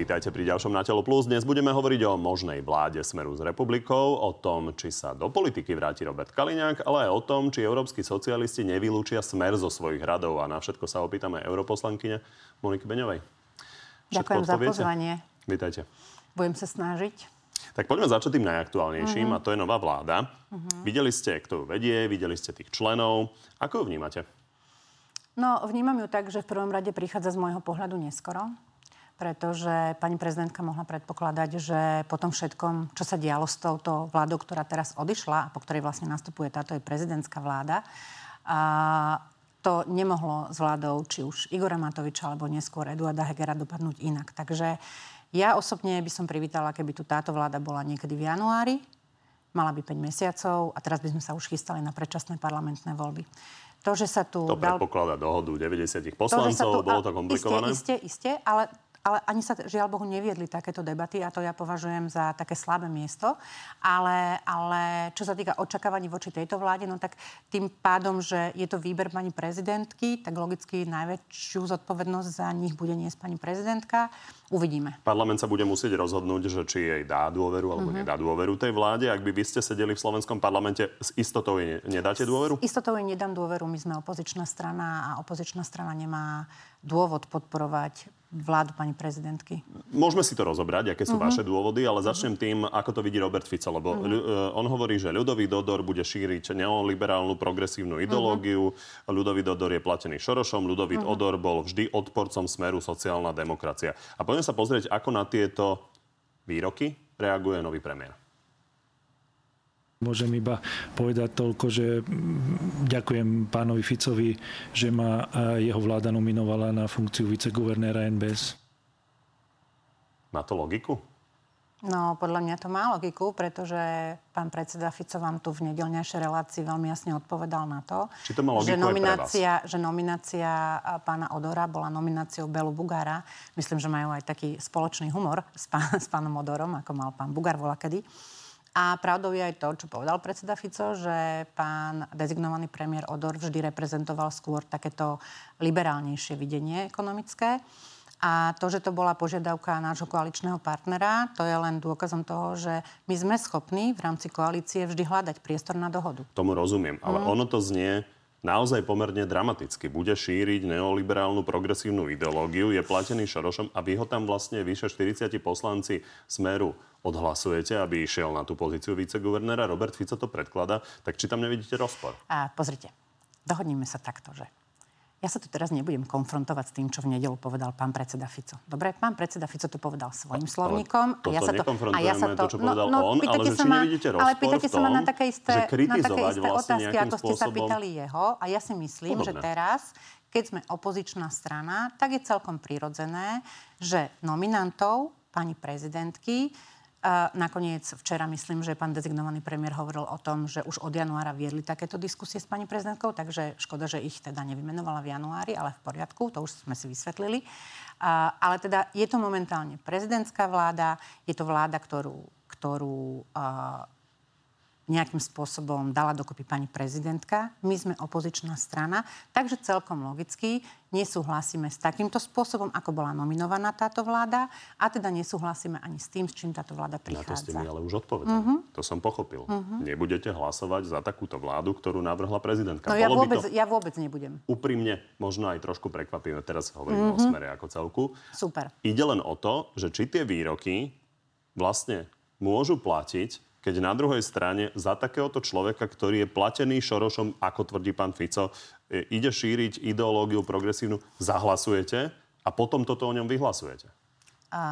Vítajte pri ďalšom Na telo plus. Dnes budeme hovoriť o možnej vláde Smeru s republikou, o tom, či sa do politiky vráti Robert Kaliňák, ale aj o tom, či európsky socialisti nevylúčia Smer zo svojich radov. A na všetko sa opýtame europoslankyne Moniky Beňovej. Všetko Ďakujem odpoviete? za pozvanie. Vítajte. Budem sa snažiť. Tak poďme začať tým najaktuálnejším uh-huh. a to je nová vláda. Uh-huh. Videli ste, kto ju vedie, videli ste tých členov. Ako ju vnímate? No, vnímam ju tak, že v prvom rade prichádza z môjho pohľadu neskoro pretože pani prezidentka mohla predpokladať, že po tom všetkom, čo sa dialo s touto vládou, ktorá teraz odišla a po ktorej vlastne nastupuje táto je prezidentská vláda, a to nemohlo s vládou či už Igora Matoviča alebo neskôr Eduarda Hegera dopadnúť inak. Takže ja osobne by som privítala, keby tu táto vláda bola niekedy v januári, mala by 5 mesiacov a teraz by sme sa už chystali na predčasné parlamentné voľby. To, že sa tu... To dal... predpokladá dohodu 90 poslancov, to, tu... bolo to komplikované? Isté, isté, isté, ale ale ani sa žiaľ Bohu neviedli takéto debaty a to ja považujem za také slabé miesto. Ale, ale čo sa týka očakávaní voči tejto vláde, no tak tým pádom, že je to výber pani prezidentky, tak logicky najväčšiu zodpovednosť za nich bude niesť pani prezidentka. Uvidíme. Parlament sa bude musieť rozhodnúť, že či jej dá dôveru alebo uh-huh. nedá dôveru tej vláde. Ak by vy ste sedeli v slovenskom parlamente, s istotou jej nedáte dôveru? S istotou jej nedám dôveru. My sme opozičná strana a opozičná strana nemá dôvod podporovať vládu pani prezidentky? Môžeme si to rozobrať, aké sú uh-huh. vaše dôvody, ale začnem tým, ako to vidí Robert Fico, lebo uh-huh. on hovorí, že ľudový Dodor bude šíriť neoliberálnu progresívnu ideológiu, uh-huh. ľudový Dodor je platený Šorošom, ľudový uh-huh. Odor bol vždy odporcom smeru sociálna demokracia. A poďme sa pozrieť, ako na tieto výroky reaguje nový premiér. Môžem iba povedať toľko, že ďakujem pánovi Ficovi, že ma jeho vláda nominovala na funkciu viceguvernéra NBS. Má to logiku? No, podľa mňa to má logiku, pretože pán predseda Fico vám tu v nedelnejšej relácii veľmi jasne odpovedal na to, Či to má logiku že, nominácia, že nominácia pána Odora bola nomináciou Belu Bugára. Myslím, že majú aj taký spoločný humor s, pán, s pánom Odorom, ako mal pán Bugár volá kedy. A pravdou je aj to, čo povedal predseda Fico, že pán dezignovaný premiér Odor vždy reprezentoval skôr takéto liberálnejšie videnie ekonomické. A to, že to bola požiadavka nášho koaličného partnera, to je len dôkazom toho, že my sme schopní v rámci koalície vždy hľadať priestor na dohodu. Tomu rozumiem, ale mm. ono to znie naozaj pomerne dramaticky. Bude šíriť neoliberálnu progresívnu ideológiu, je platený Šorošom a vy ho tam vlastne vyše 40 poslanci Smeru odhlasujete, aby išiel na tú pozíciu viceguvernéra. Robert Fico to predklada, tak či tam nevidíte rozpor? A pozrite, dohodníme sa takto, že ja sa tu teraz nebudem konfrontovať s tým, čo v nedelu povedal pán predseda Fico. Dobre, pán predseda Fico to povedal svojim slovníkom. A ja sa to, a ja sa to, to, čo povedal no, no, on, ale že či ma, Ale pýtate sa ma na také isté, na také isté vlastne otázky, ako ste sa pýtali jeho. A ja si myslím, Podobné. že teraz, keď sme opozičná strana, tak je celkom prirodzené, že nominantov pani prezidentky a nakoniec včera myslím, že pán dezignovaný premiér hovoril o tom, že už od januára viedli takéto diskusie s pani prezidentkou, takže škoda, že ich teda nevymenovala v januári, ale v poriadku, to už sme si vysvetlili. A, ale teda je to momentálne prezidentská vláda, je to vláda, ktorú, ktorú a, nejakým spôsobom dala dokopy pani prezidentka. My sme opozičná strana, takže celkom logicky nesúhlasíme s takýmto spôsobom, ako bola nominovaná táto vláda a teda nesúhlasíme ani s tým, s čím táto vláda prichádza. Na to ste mi ale už odpovedali. Uh-huh. To som pochopil. Uh-huh. Nebudete hlasovať za takúto vládu, ktorú navrhla prezidentka. No ja vôbec, ja vôbec nebudem. Úprimne, možno aj trošku prekvapivé. Teraz hovorím uh-huh. o smere ako celku. Super. Ide len o to, že či tie výroky vlastne môžu platiť keď na druhej strane za takéhoto človeka, ktorý je platený Šorošom, ako tvrdí pán Fico, e, ide šíriť ideológiu progresívnu, zahlasujete a potom toto o ňom vyhlasujete? A,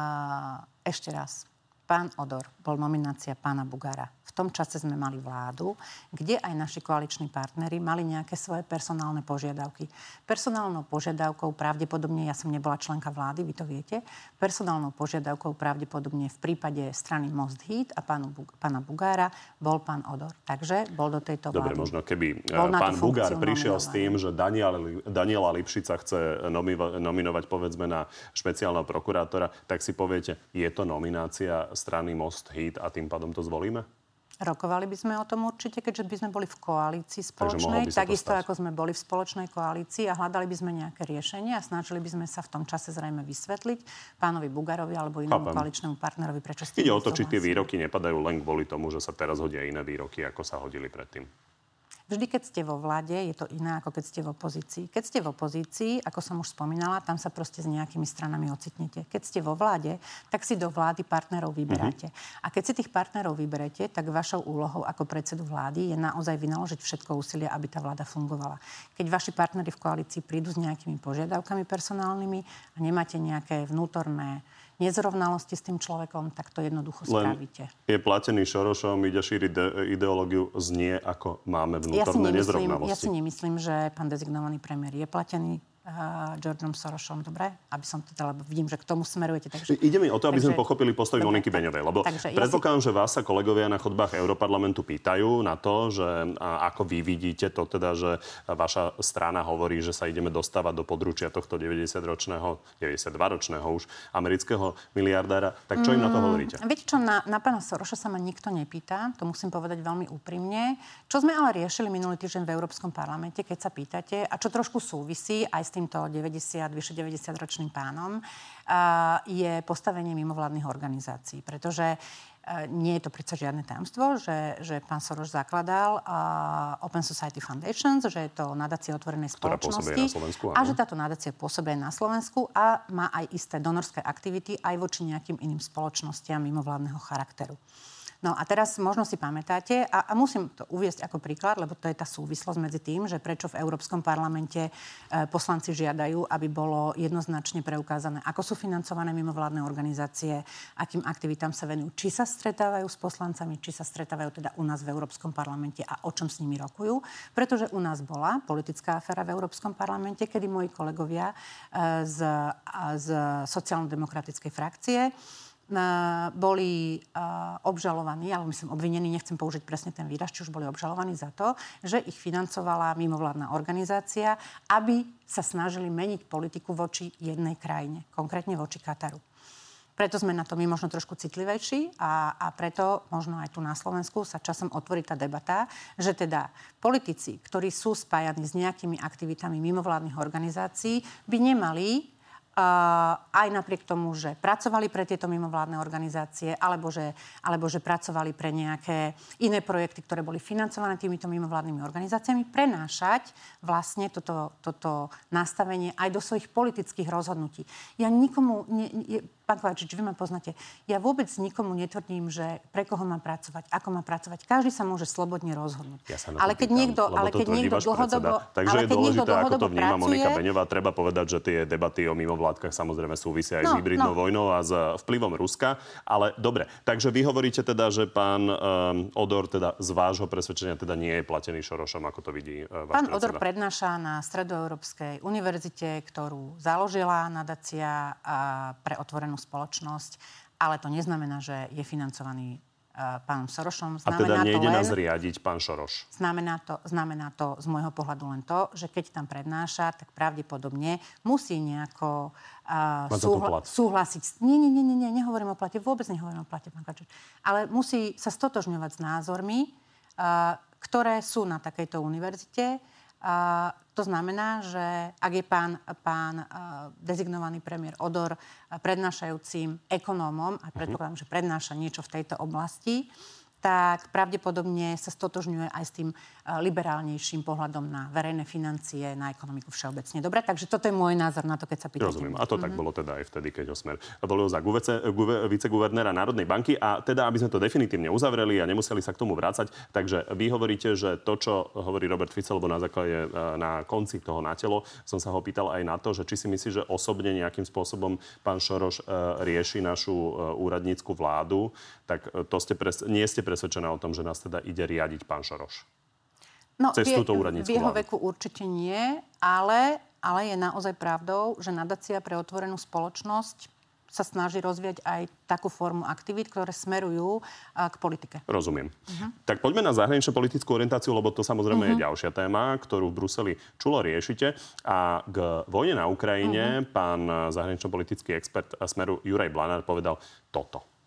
ešte raz. Pán Odor bol nominácia pána Bugara tom čase sme mali vládu, kde aj naši koaliční partnery mali nejaké svoje personálne požiadavky. Personálnou požiadavkou pravdepodobne, ja som nebola členka vlády, vy to viete, personálnou požiadavkou pravdepodobne v prípade strany Most Hit a pánu, pána Bugára bol pán Odor. Takže bol do tejto vlády. Dobre, možno keby e, pán Bugár prišiel s tým, že Daniela, Daniela Lipšica chce nominovať povedzme na špeciálneho prokurátora, tak si poviete, je to nominácia strany Most Hit a tým pádom to zvolíme? Rokovali by sme o tom určite, keďže by sme boli v koalícii spoločnej, takisto ako sme boli v spoločnej koalícii a hľadali by sme nejaké riešenie a snažili by sme sa v tom čase zrejme vysvetliť pánovi Bugarovi alebo inému Chápem. koaličnému partnerovi, prečo ste Ide o to, či tie výroky nepadajú len kvôli tomu, že sa teraz hodia iné výroky, ako sa hodili predtým. Vždy, keď ste vo vláde, je to iné, ako keď ste v opozícii. Keď ste v opozícii, ako som už spomínala, tam sa proste s nejakými stranami ocitnete. Keď ste vo vláde, tak si do vlády partnerov vyberáte. Mm-hmm. A keď si tých partnerov vyberete, tak vašou úlohou ako predsedu vlády je naozaj vynaložiť všetko úsilie, aby tá vláda fungovala. Keď vaši partnery v koalícii prídu s nejakými požiadavkami personálnymi a nemáte nejaké vnútorné nezrovnalosti s tým človekom, tak to jednoducho Len spravíte. je platený Šorošom, ide šíriť de- ideológiu, znie ako máme vnútorné ja nezrovnalosti. Ja si nemyslím, že pán dezignovaný premiér je platený Georgeom Sorosom, dobre? Aby som to teda, vidím, že k tomu smerujete. Takže, Ide mi o to, aby takže, sme pochopili postoj Moniky Beňovej, lebo takže, predpokladám, ja si... že vás sa kolegovia na chodbách Európarlamentu pýtajú na to, že ako vy vidíte to teda, že vaša strana hovorí, že sa ideme dostávať do područia tohto 90-ročného, 92-ročného už amerického miliardára. Tak čo im na to mm, hovoríte? Mm, viete čo, na, na pána Soroša sa ma nikto nepýta, to musím povedať veľmi úprimne. Čo sme ale riešili minulý týždeň v Európskom parlamente, keď sa pýtate, a čo trošku súvisí aj s tým týmto 90, vyše 90-ročným pánom, je postavenie mimovládnych organizácií. Pretože nie je to predsa žiadne tajomstvo, že, že pán Soros zakladal uh, Open Society Foundations, že je to nadácia otvorenej spoločnosti. A že táto nadácia pôsobí na Slovensku a má aj isté donorské aktivity aj voči nejakým iným spoločnostiam mimovládneho charakteru. No a teraz možno si pamätáte, a, a musím to uviesť ako príklad, lebo to je tá súvislosť medzi tým, že prečo v Európskom parlamente e, poslanci žiadajú, aby bolo jednoznačne preukázané, ako sú financované mimovládne organizácie, akým aktivitám sa venujú, či sa stretávajú s poslancami, či sa stretávajú teda u nás v Európskom parlamente a o čom s nimi rokujú. Pretože u nás bola politická aféra v Európskom parlamente, kedy moji kolegovia e, z, z sociálno-demokratickej frakcie boli obžalovaní, alebo myslím obvinení, nechcem použiť presne ten výraz, či už boli obžalovaní za to, že ich financovala mimovládna organizácia, aby sa snažili meniť politiku voči jednej krajine, konkrétne voči Kataru. Preto sme na to my možno trošku citlivejší a, a preto možno aj tu na Slovensku sa časom otvorí tá debata, že teda politici, ktorí sú spájani s nejakými aktivitami mimovládnych organizácií, by nemali aj napriek tomu, že pracovali pre tieto mimovládne organizácie, alebo že, alebo že pracovali pre nejaké iné projekty, ktoré boli financované týmito mimovládnymi organizáciami, prenášať vlastne toto, toto nastavenie aj do svojich politických rozhodnutí. Ja nikomu... Ne, ne, Pán Kovačič, vy ma poznáte. Ja vôbec nikomu netvrdím, že pre koho má pracovať, ako má pracovať. Každý sa môže slobodne rozhodnúť. Ja sa ale keď niekto, ale keď niekto dlhodobo, Takže ale je dôležité, ako to vníma pracuje, Monika Beňová. Treba povedať, že tie debaty o mimovládkach samozrejme súvisia aj no, s hybridnou no. vojnou a s vplyvom Ruska. Ale dobre, takže vy hovoríte teda, že pán um, Odor teda z vášho presvedčenia teda nie je platený Šorošom, ako to vidí uh, Pán predseda. Odor prednáša na Stredoeurópskej univerzite, ktorú založila nadácia pre otvorenú spoločnosť, ale to neznamená, že je financovaný uh, pánom Sorošom. Znamená a teda nejde to len, nás riadiť pán Šoroš? Znamená to, znamená to z môjho pohľadu len to, že keď tam prednáša, tak pravdepodobne musí nejako uh, súhla- súhlasiť. Nie, nie, nie, nie, nie, nehovorím o plate, vôbec nehovorím o plate, pán Kačuč. Ale musí sa stotožňovať s názormi, uh, ktoré sú na takejto univerzite to znamená, že ak je pán, pán dezignovaný premiér Odor prednášajúcim ekonómom, a predpokladám, že prednáša niečo v tejto oblasti, tak pravdepodobne sa stotožňuje aj s tým eh, liberálnejším pohľadom na verejné financie, na ekonomiku všeobecne. Dobre, takže toto je môj názor na to, keď sa pýtate. Rozumiem. A to mm-hmm. tak mhm. bolo teda aj vtedy, keď ho smer bolo za viceguvernéra Národnej banky. A teda, aby sme to definitívne uzavreli a nemuseli sa k tomu vrácať, takže vy hovoríte, že to, čo hovorí Robert Fico, lebo na základe eh, na konci toho na telo, som sa ho pýtal aj na to, že či si myslí, že osobne nejakým spôsobom pán Šoroš eh, rieši našu úradnícku vládu, tak to ste pres- nie ste presvedčená o tom, že nás teda ide riadiť pán Šoroš? No, Cez vie, túto úradnícku V jeho vládu. veku určite nie, ale, ale je naozaj pravdou, že nadácia pre otvorenú spoločnosť sa snaží rozvíjať aj takú formu aktivít, ktoré smerujú k politike. Rozumiem. Uh-huh. Tak poďme na zahraničnú politickú orientáciu, lebo to samozrejme uh-huh. je mhm. ďalšia téma, ktorú v Bruseli čulo riešite. A k vojne na Ukrajine uh-huh. pán zahranično-politický expert Smeru Juraj Blanár povedal toto.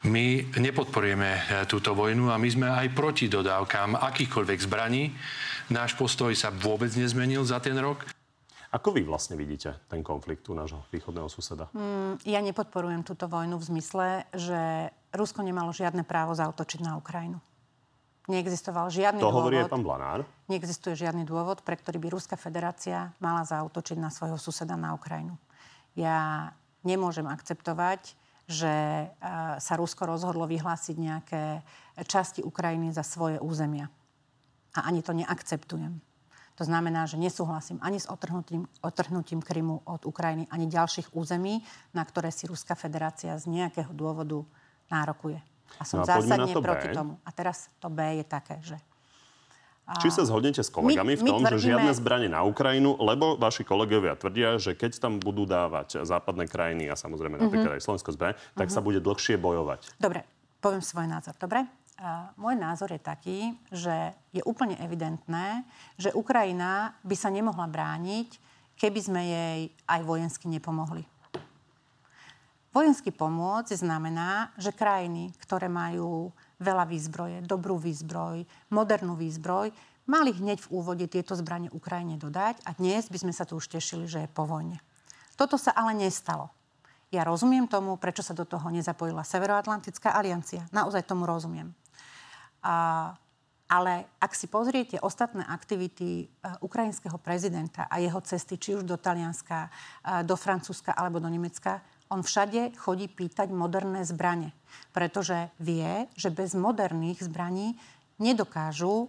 My nepodporujeme e, túto vojnu a my sme aj proti dodávkám akýchkoľvek zbraní. Náš postoj sa vôbec nezmenil za ten rok. Ako vy vlastne vidíte ten konflikt u nášho východného suseda? Mm, ja nepodporujem túto vojnu v zmysle, že Rusko nemalo žiadne právo zautočiť na Ukrajinu. Neexistoval žiadny to dôvod. To hovorí aj pán Blanár. Neexistuje žiadny dôvod, pre ktorý by Ruská federácia mala zautočiť na svojho suseda na Ukrajinu. Ja nemôžem akceptovať, že sa Rusko rozhodlo vyhlásiť nejaké časti Ukrajiny za svoje územia. A ani to neakceptujem. To znamená, že nesúhlasím ani s otrhnutím, otrhnutím Krymu od Ukrajiny, ani ďalších území, na ktoré si Ruská federácia z nejakého dôvodu nárokuje. A som no a zásadne to proti B. tomu. A teraz to B je také, že či sa zhodnete s kolegami my, v tom, tvrdíme... že žiadne zbranie na Ukrajinu, lebo vaši kolegovia tvrdia, že keď tam budú dávať západné krajiny a samozrejme mm-hmm. napríklad aj Slovensko zbranie, tak mm-hmm. sa bude dlhšie bojovať. Dobre, poviem svoj názor. Dobre? Uh, môj názor je taký, že je úplne evidentné, že Ukrajina by sa nemohla brániť, keby sme jej aj vojensky nepomohli. Vojensky pomôcť znamená, že krajiny, ktoré majú veľa výzbroje, dobrú výzbroj, modernú výzbroj, mali hneď v úvode tieto zbranie Ukrajine dodať a dnes by sme sa tu už tešili, že je po vojne. Toto sa ale nestalo. Ja rozumiem tomu, prečo sa do toho nezapojila Severoatlantická aliancia. Naozaj tomu rozumiem. A, ale ak si pozriete ostatné aktivity uh, ukrajinského prezidenta a jeho cesty, či už do Talianska, uh, do Francúzska alebo do Nemecka, on všade chodí pýtať moderné zbranie, pretože vie, že bez moderných zbraní nedokážu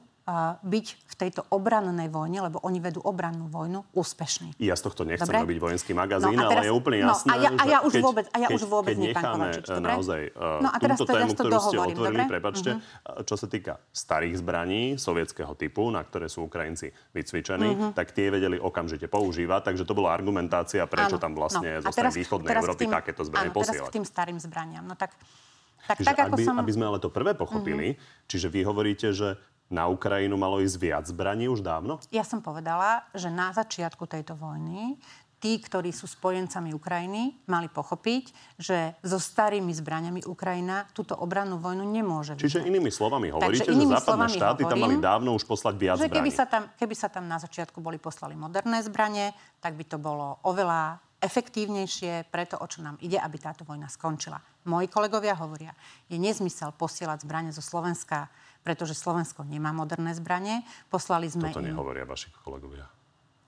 byť v tejto obrannej vojne, lebo oni vedú obrannú vojnu, úspešní. Ja z tohto nechcem Dobre? robiť vojenský magazín, no teraz, ale je úplne jasné, no, a ja, a ja už keď, vôbec, a ja keď, už vôbec keď necháme Kovačič, naozaj uh, no a teraz túto tému, ktorú ste otvorili, dobre? prepačte, uh-huh. čo sa týka starých zbraní sovietského typu, na ktoré sú Ukrajinci vycvičení, uh-huh. tak tie vedeli okamžite používať, takže to bola argumentácia, prečo áno, tam vlastne no, zo východnej Európy tým, takéto zbranie áno, posielať. teraz k tým starým zbraniam. No tak tak, čiže tak, ako aby, som... aby sme ale to prvé pochopili, uh-huh. čiže vy hovoríte, že na Ukrajinu malo ísť viac zbraní už dávno? Ja som povedala, že na začiatku tejto vojny tí, ktorí sú spojencami Ukrajiny, mali pochopiť, že so starými zbraniami Ukrajina túto obrannú vojnu nemôže Čiže inými slovami hovoríte, Takže inými že západné štáty hovorím, tam mali dávno už poslať viac že keby sa, tam, keby sa tam na začiatku boli poslali moderné zbranie, tak by to bolo oveľa efektívnejšie pre to, o čo nám ide, aby táto vojna skončila. Moji kolegovia hovoria, je nezmysel posielať zbranie zo Slovenska pretože Slovensko nemá moderné zbranie. Poslali sme Toto im... nehovoria vaši kolegovia.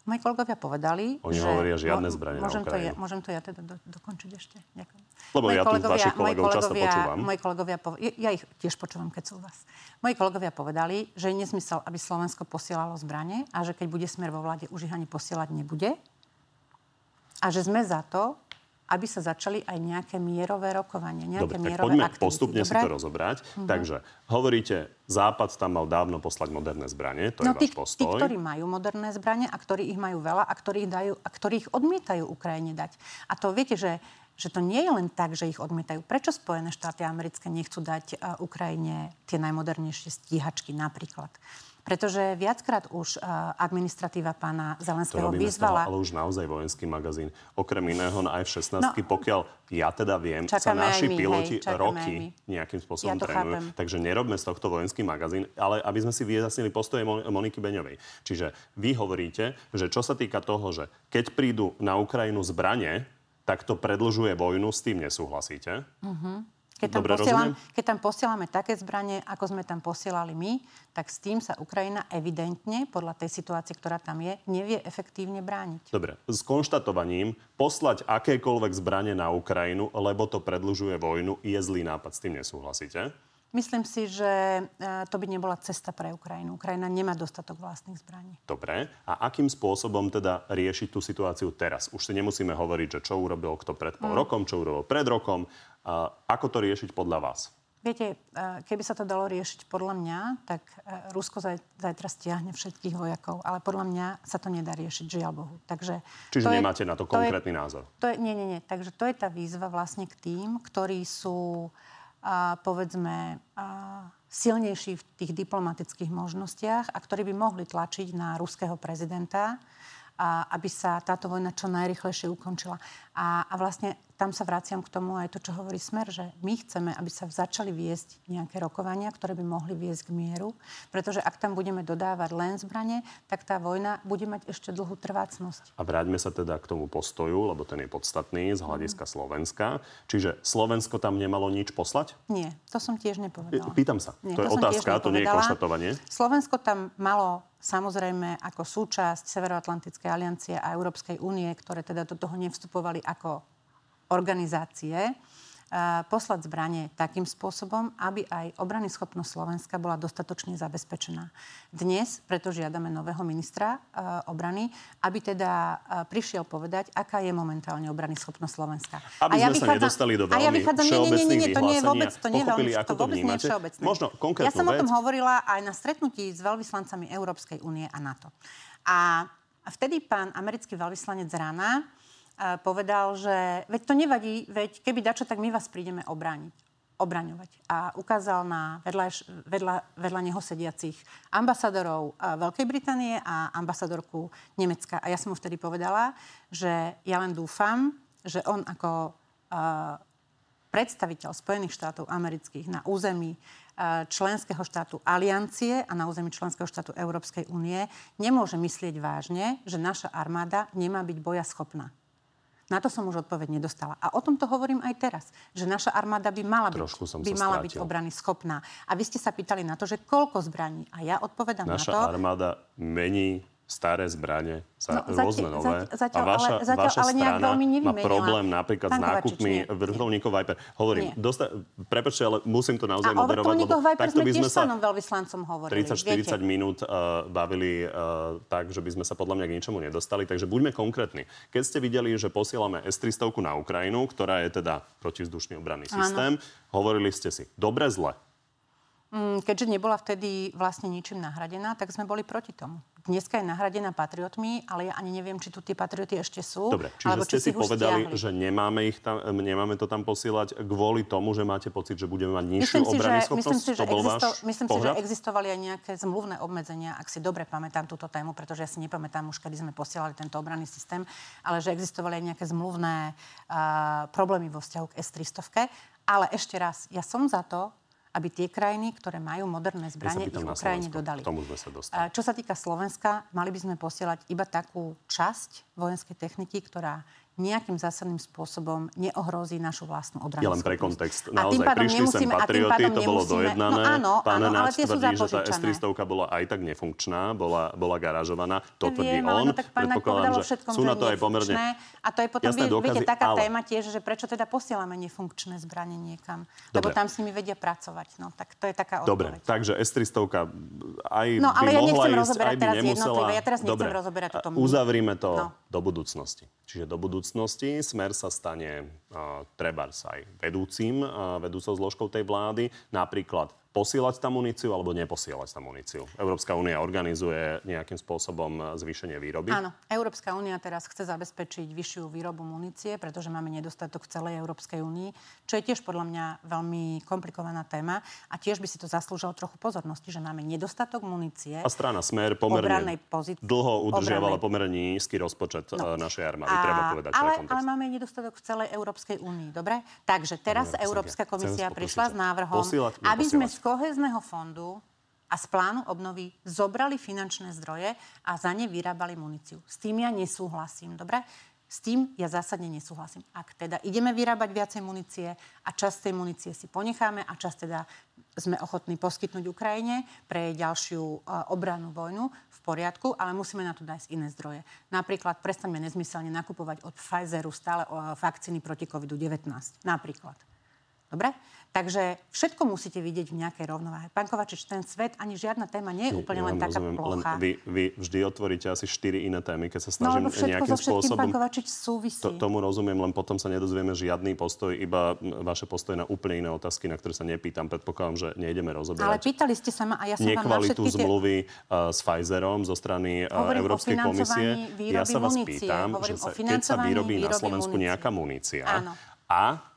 Moji kolegovia povedali, Oni že... hovoria žiadne zbranie môžem na to, ja, môžem to ja teda do, dokončiť ešte? Ďakujem. Lebo moji ja tu vašich kolegov často počúvam. Moji kolegovia, ja, ja ich tiež počúvam, keď sú vás. Moji kolegovia povedali, že je nesmysel, aby Slovensko posielalo zbranie a že keď bude smer vo vláde, už ich ani posielať nebude. A že sme za to, aby sa začali aj nejaké mierové rokovanie, nejaké Dobre, mierové poďme aktivity. postupne Dobre? si to rozobrať. Mm-hmm. Takže hovoríte, Západ tam mal dávno poslať moderné zbranie, to no, je tí, váš postoj. Tí, ktorí majú moderné zbranie a ktorí ich majú veľa a ktorých, dajú, a ktorých odmietajú Ukrajine dať. A to viete, že že to nie je len tak, že ich odmietajú. Prečo Spojené štáty americké nechcú dať uh, Ukrajine tie najmodernejšie stíhačky napríklad? Pretože viackrát už uh, administratíva pána Zelenského to vyzvala... Toho, ale už naozaj vojenský magazín. Okrem iného na F-16, no, pokiaľ ja teda viem, sa naši my, piloti hej, roky nejakým spôsobom ja trénujú. Chápem. Takže nerobme z tohto vojenský magazín, ale aby sme si vyjasnili postoje Moniky Beňovej. Čiže vy hovoríte, že čo sa týka toho, že keď prídu na Ukrajinu zbranie, tak to predlžuje vojnu, s tým nesúhlasíte? Uh-huh. Keď tam, Dobre, posielam, keď tam posielame také zbranie, ako sme tam posielali my, tak s tým sa Ukrajina evidentne, podľa tej situácie, ktorá tam je, nevie efektívne brániť. Dobre, s konštatovaním poslať akékoľvek zbranie na Ukrajinu, lebo to predlžuje vojnu, je zlý nápad. S tým nesúhlasíte? Myslím si, že e, to by nebola cesta pre Ukrajinu. Ukrajina nemá dostatok vlastných zbraní. Dobre. A akým spôsobom teda riešiť tú situáciu teraz? Už si nemusíme hovoriť, že čo urobil kto pred pol mm. rokom, čo urobil pred rokom. A ako to riešiť podľa vás? Viete, e, keby sa to dalo riešiť podľa mňa, tak e, Rusko zajtra stiahne všetkých vojakov. Ale podľa mňa sa to nedá riešiť, žiaľ Bohu. Takže Čiže nemáte je, na to konkrétny to je, názor? To je, nie, nie, nie. Takže to je tá výzva vlastne k tým, ktorí sú a, povedzme, a, silnejší v tých diplomatických možnostiach a ktorí by mohli tlačiť na ruského prezidenta, aby sa táto vojna čo najrychlejšie ukončila. A, a vlastne tam sa vraciam k tomu aj to, čo hovorí Smer, že my chceme, aby sa začali viesť nejaké rokovania, ktoré by mohli viesť k mieru, pretože ak tam budeme dodávať len zbranie, tak tá vojna bude mať ešte dlhú trvácnosť. A vráťme sa teda k tomu postoju, lebo ten je podstatný z hľadiska mm. Slovenska. Čiže Slovensko tam nemalo nič poslať? Nie, to som tiež nepovedala. Pýtam sa. Nie, to, to je otázka, to nie je konštatovanie. Slovensko tam malo samozrejme ako súčasť Severoatlantickej aliancie a Európskej únie, ktoré teda do toho nevstupovali ako organizácie, poslať zbranie takým spôsobom, aby aj obrany schopnosť Slovenska bola dostatočne zabezpečená. Dnes preto žiadame nového ministra obrany, aby teda prišiel povedať, aká je momentálne obrany schopnosť Slovenska. Aby a ja sme vychádzam, sa nedostali do veľmi ja vychádzam, nie, nie, nie, nie, to nie je vôbec, to nie je veľmi, to, vôbec nie je všeobecné. Možno ja som vec. o tom hovorila aj na stretnutí s veľvyslancami Európskej únie a NATO. A vtedy pán americký veľvyslanec Rana povedal, že veď to nevadí, veď keby dačo, tak my vás prídeme obrániť obraňovať. A ukázal na vedľa, vedľa, vedľa neho sediacich ambasadorov Veľkej Británie a ambasadorku Nemecka. A ja som mu vtedy povedala, že ja len dúfam, že on ako uh, predstaviteľ Spojených štátov amerických na území uh, členského štátu Aliancie a na území členského štátu Európskej únie nemôže myslieť vážne, že naša armáda nemá byť boja schopná. Na to som už odpoveď nedostala. A o tom to hovorím aj teraz, že naša armáda by mala byť, by mala byť obrany schopná. A vy ste sa pýtali na to, že koľko zbraní. A ja odpovedám naša na to... Naša armáda mení staré zbranie, sa no, rôzne zatiaľ, nové. Zatiaľ, a vaša, ale, zatiaľ, vaša ale strana má problém napríklad s nákupmi vrtulníkov Viper. Hovorím, dosta, prepačte, ale musím to naozaj a moderovať, lebo Viper takto by sme sa veľvyslancom hovorili. 30-40 minút uh, bavili uh, tak, že by sme sa podľa mňa k ničomu nedostali. Takže buďme konkrétni. Keď ste videli, že posielame S-300 na Ukrajinu, ktorá je teda protivzdušný obranný systém, Áno. hovorili ste si, dobre, zle. Mm, keďže nebola vtedy vlastne ničím nahradená, tak sme boli proti tomu. Dneska je nahradená patriotmi, ale ja ani neviem, či tu tie patrioty ešte sú. Dobre, čiže alebo ste si povedali, stiahli. že nemáme, ich tam, nemáme to tam posielať kvôli tomu, že máte pocit, že budeme mať nižšiu myslím obrany si, že, Myslím si, že, existo, myslím si, že existovali aj nejaké zmluvné obmedzenia, ak si dobre pamätám túto tému, pretože ja si nepamätám už, kedy sme posielali tento obranný systém, ale že existovali aj nejaké zmluvné uh, problémy vo vzťahu k S-300. Ale ešte raz, ja som za to, aby tie krajiny, ktoré majú moderné zbranie, ich Ukrajine dodali. K tomu sme sa dostali. Čo sa týka Slovenska, mali by sme posielať iba takú časť vojenskej techniky, ktorá nejakým zásadným spôsobom neohrozí našu vlastnú obranu. Ja len pre kontext. Naozaj prišli sem patrioty, to bolo dojednané. No áno, Pán áno, ale tie tvrdí, že tá S-300 bola aj tak nefunkčná, bola, bola garážovaná. To tvrdí Viem, on. No, tak pán že všetkom, sú na to aj pomerne A to je potom, jasné dôkazy, viete, taká ale... téma tiež, že prečo teda posielame nefunkčné zbranie niekam. Dobre. Lebo tam s nimi vedia pracovať. No, tak to je taká odpoveď. Dobre, takže S-300 aj no, ale by ja mohla ísť, aj by nemusela. Ja teraz nechcem rozoberať túto Uzavrime to no. do budúcnosti. Čiže do budúcnosti budúcnosti Smer sa stane uh, trebárs aj vedúcim, uh, vedúcou zložkou tej vlády. Napríklad posielať tam muníciu alebo neposielať tam muníciu? Európska únia organizuje nejakým spôsobom zvýšenie výroby? Áno, Európska únia teraz chce zabezpečiť vyššiu výrobu munície, pretože máme nedostatok v celej Európskej únii, čo je tiež podľa mňa veľmi komplikovaná téma a tiež by si to zaslúžilo trochu pozornosti, že máme nedostatok munície. A strana Smer pomerne pozícii, dlho udržiavala pomerne nízky rozpočet no. E, našej armády, a, treba povedať. Ale, ale máme nedostatok v celej Európskej únii, dobre? Takže teraz Európska komisia prišla s návrhom, aby sme kohezného fondu a z plánu obnovy zobrali finančné zdroje a za ne vyrábali muníciu. S tým ja nesúhlasím, dobre? S tým ja zásadne nesúhlasím. Ak teda ideme vyrábať viacej munície a časť tej munície si ponecháme a časť teda sme ochotní poskytnúť Ukrajine pre ďalšiu uh, obranu vojnu, v poriadku, ale musíme na to dať iné zdroje. Napríklad prestaňme nezmyselne nakupovať od Pfizeru stále uh, vakcíny proti COVID-19. Napríklad. Dobre? Takže všetko musíte vidieť v nejakej rovnováhe. Pán Kovačič, ten svet ani žiadna téma nie je úplne ja len taká rozumiem, plocha. Len vy, vy vždy otvoríte asi štyri iné témy, keď sa no, snažím no, nejakým so spôsobom... Pán Kovačič súvisí. To, tomu rozumiem, len potom sa nedozvieme žiadny postoj, iba vaše postoje na úplne iné otázky, na ktoré sa nepýtam. Predpokladám, že nejdeme rozoberať. Ale pýtali ste sa ma a ja som Nekvalitu vám na zmluvy uh, s Pfizerom zo strany uh, Európskej komisie. Ja sa vás munície. pýtam, že sa, keď sa vyrobí na Slovensku munície. nejaká munícia Áno. a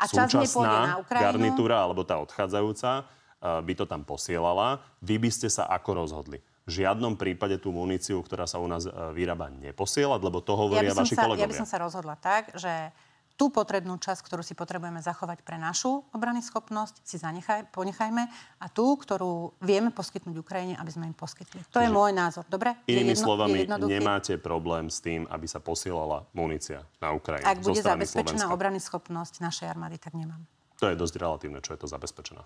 a súčasná garnitúra, alebo tá odchádzajúca, by to tam posielala, vy by ste sa ako rozhodli? v žiadnom prípade tú muníciu, ktorá sa u nás e, vyrába, neposielať, lebo to hovoria ja vaši sa, kolegovia. Ja by som sa rozhodla tak, že tú potrebnú časť, ktorú si potrebujeme zachovať pre našu obrany schopnosť, si zanechaj, ponechajme a tú, ktorú vieme poskytnúť Ukrajine, aby sme im poskytli. To Čiže je môj názor. Dobre? Inými jedno, slovami, nemáte problém s tým, aby sa posielala munícia na Ukrajinu. Ak bude zabezpečená obrany schopnosť našej armády, tak nemám. To je dosť relatívne, čo je to zabezpečená.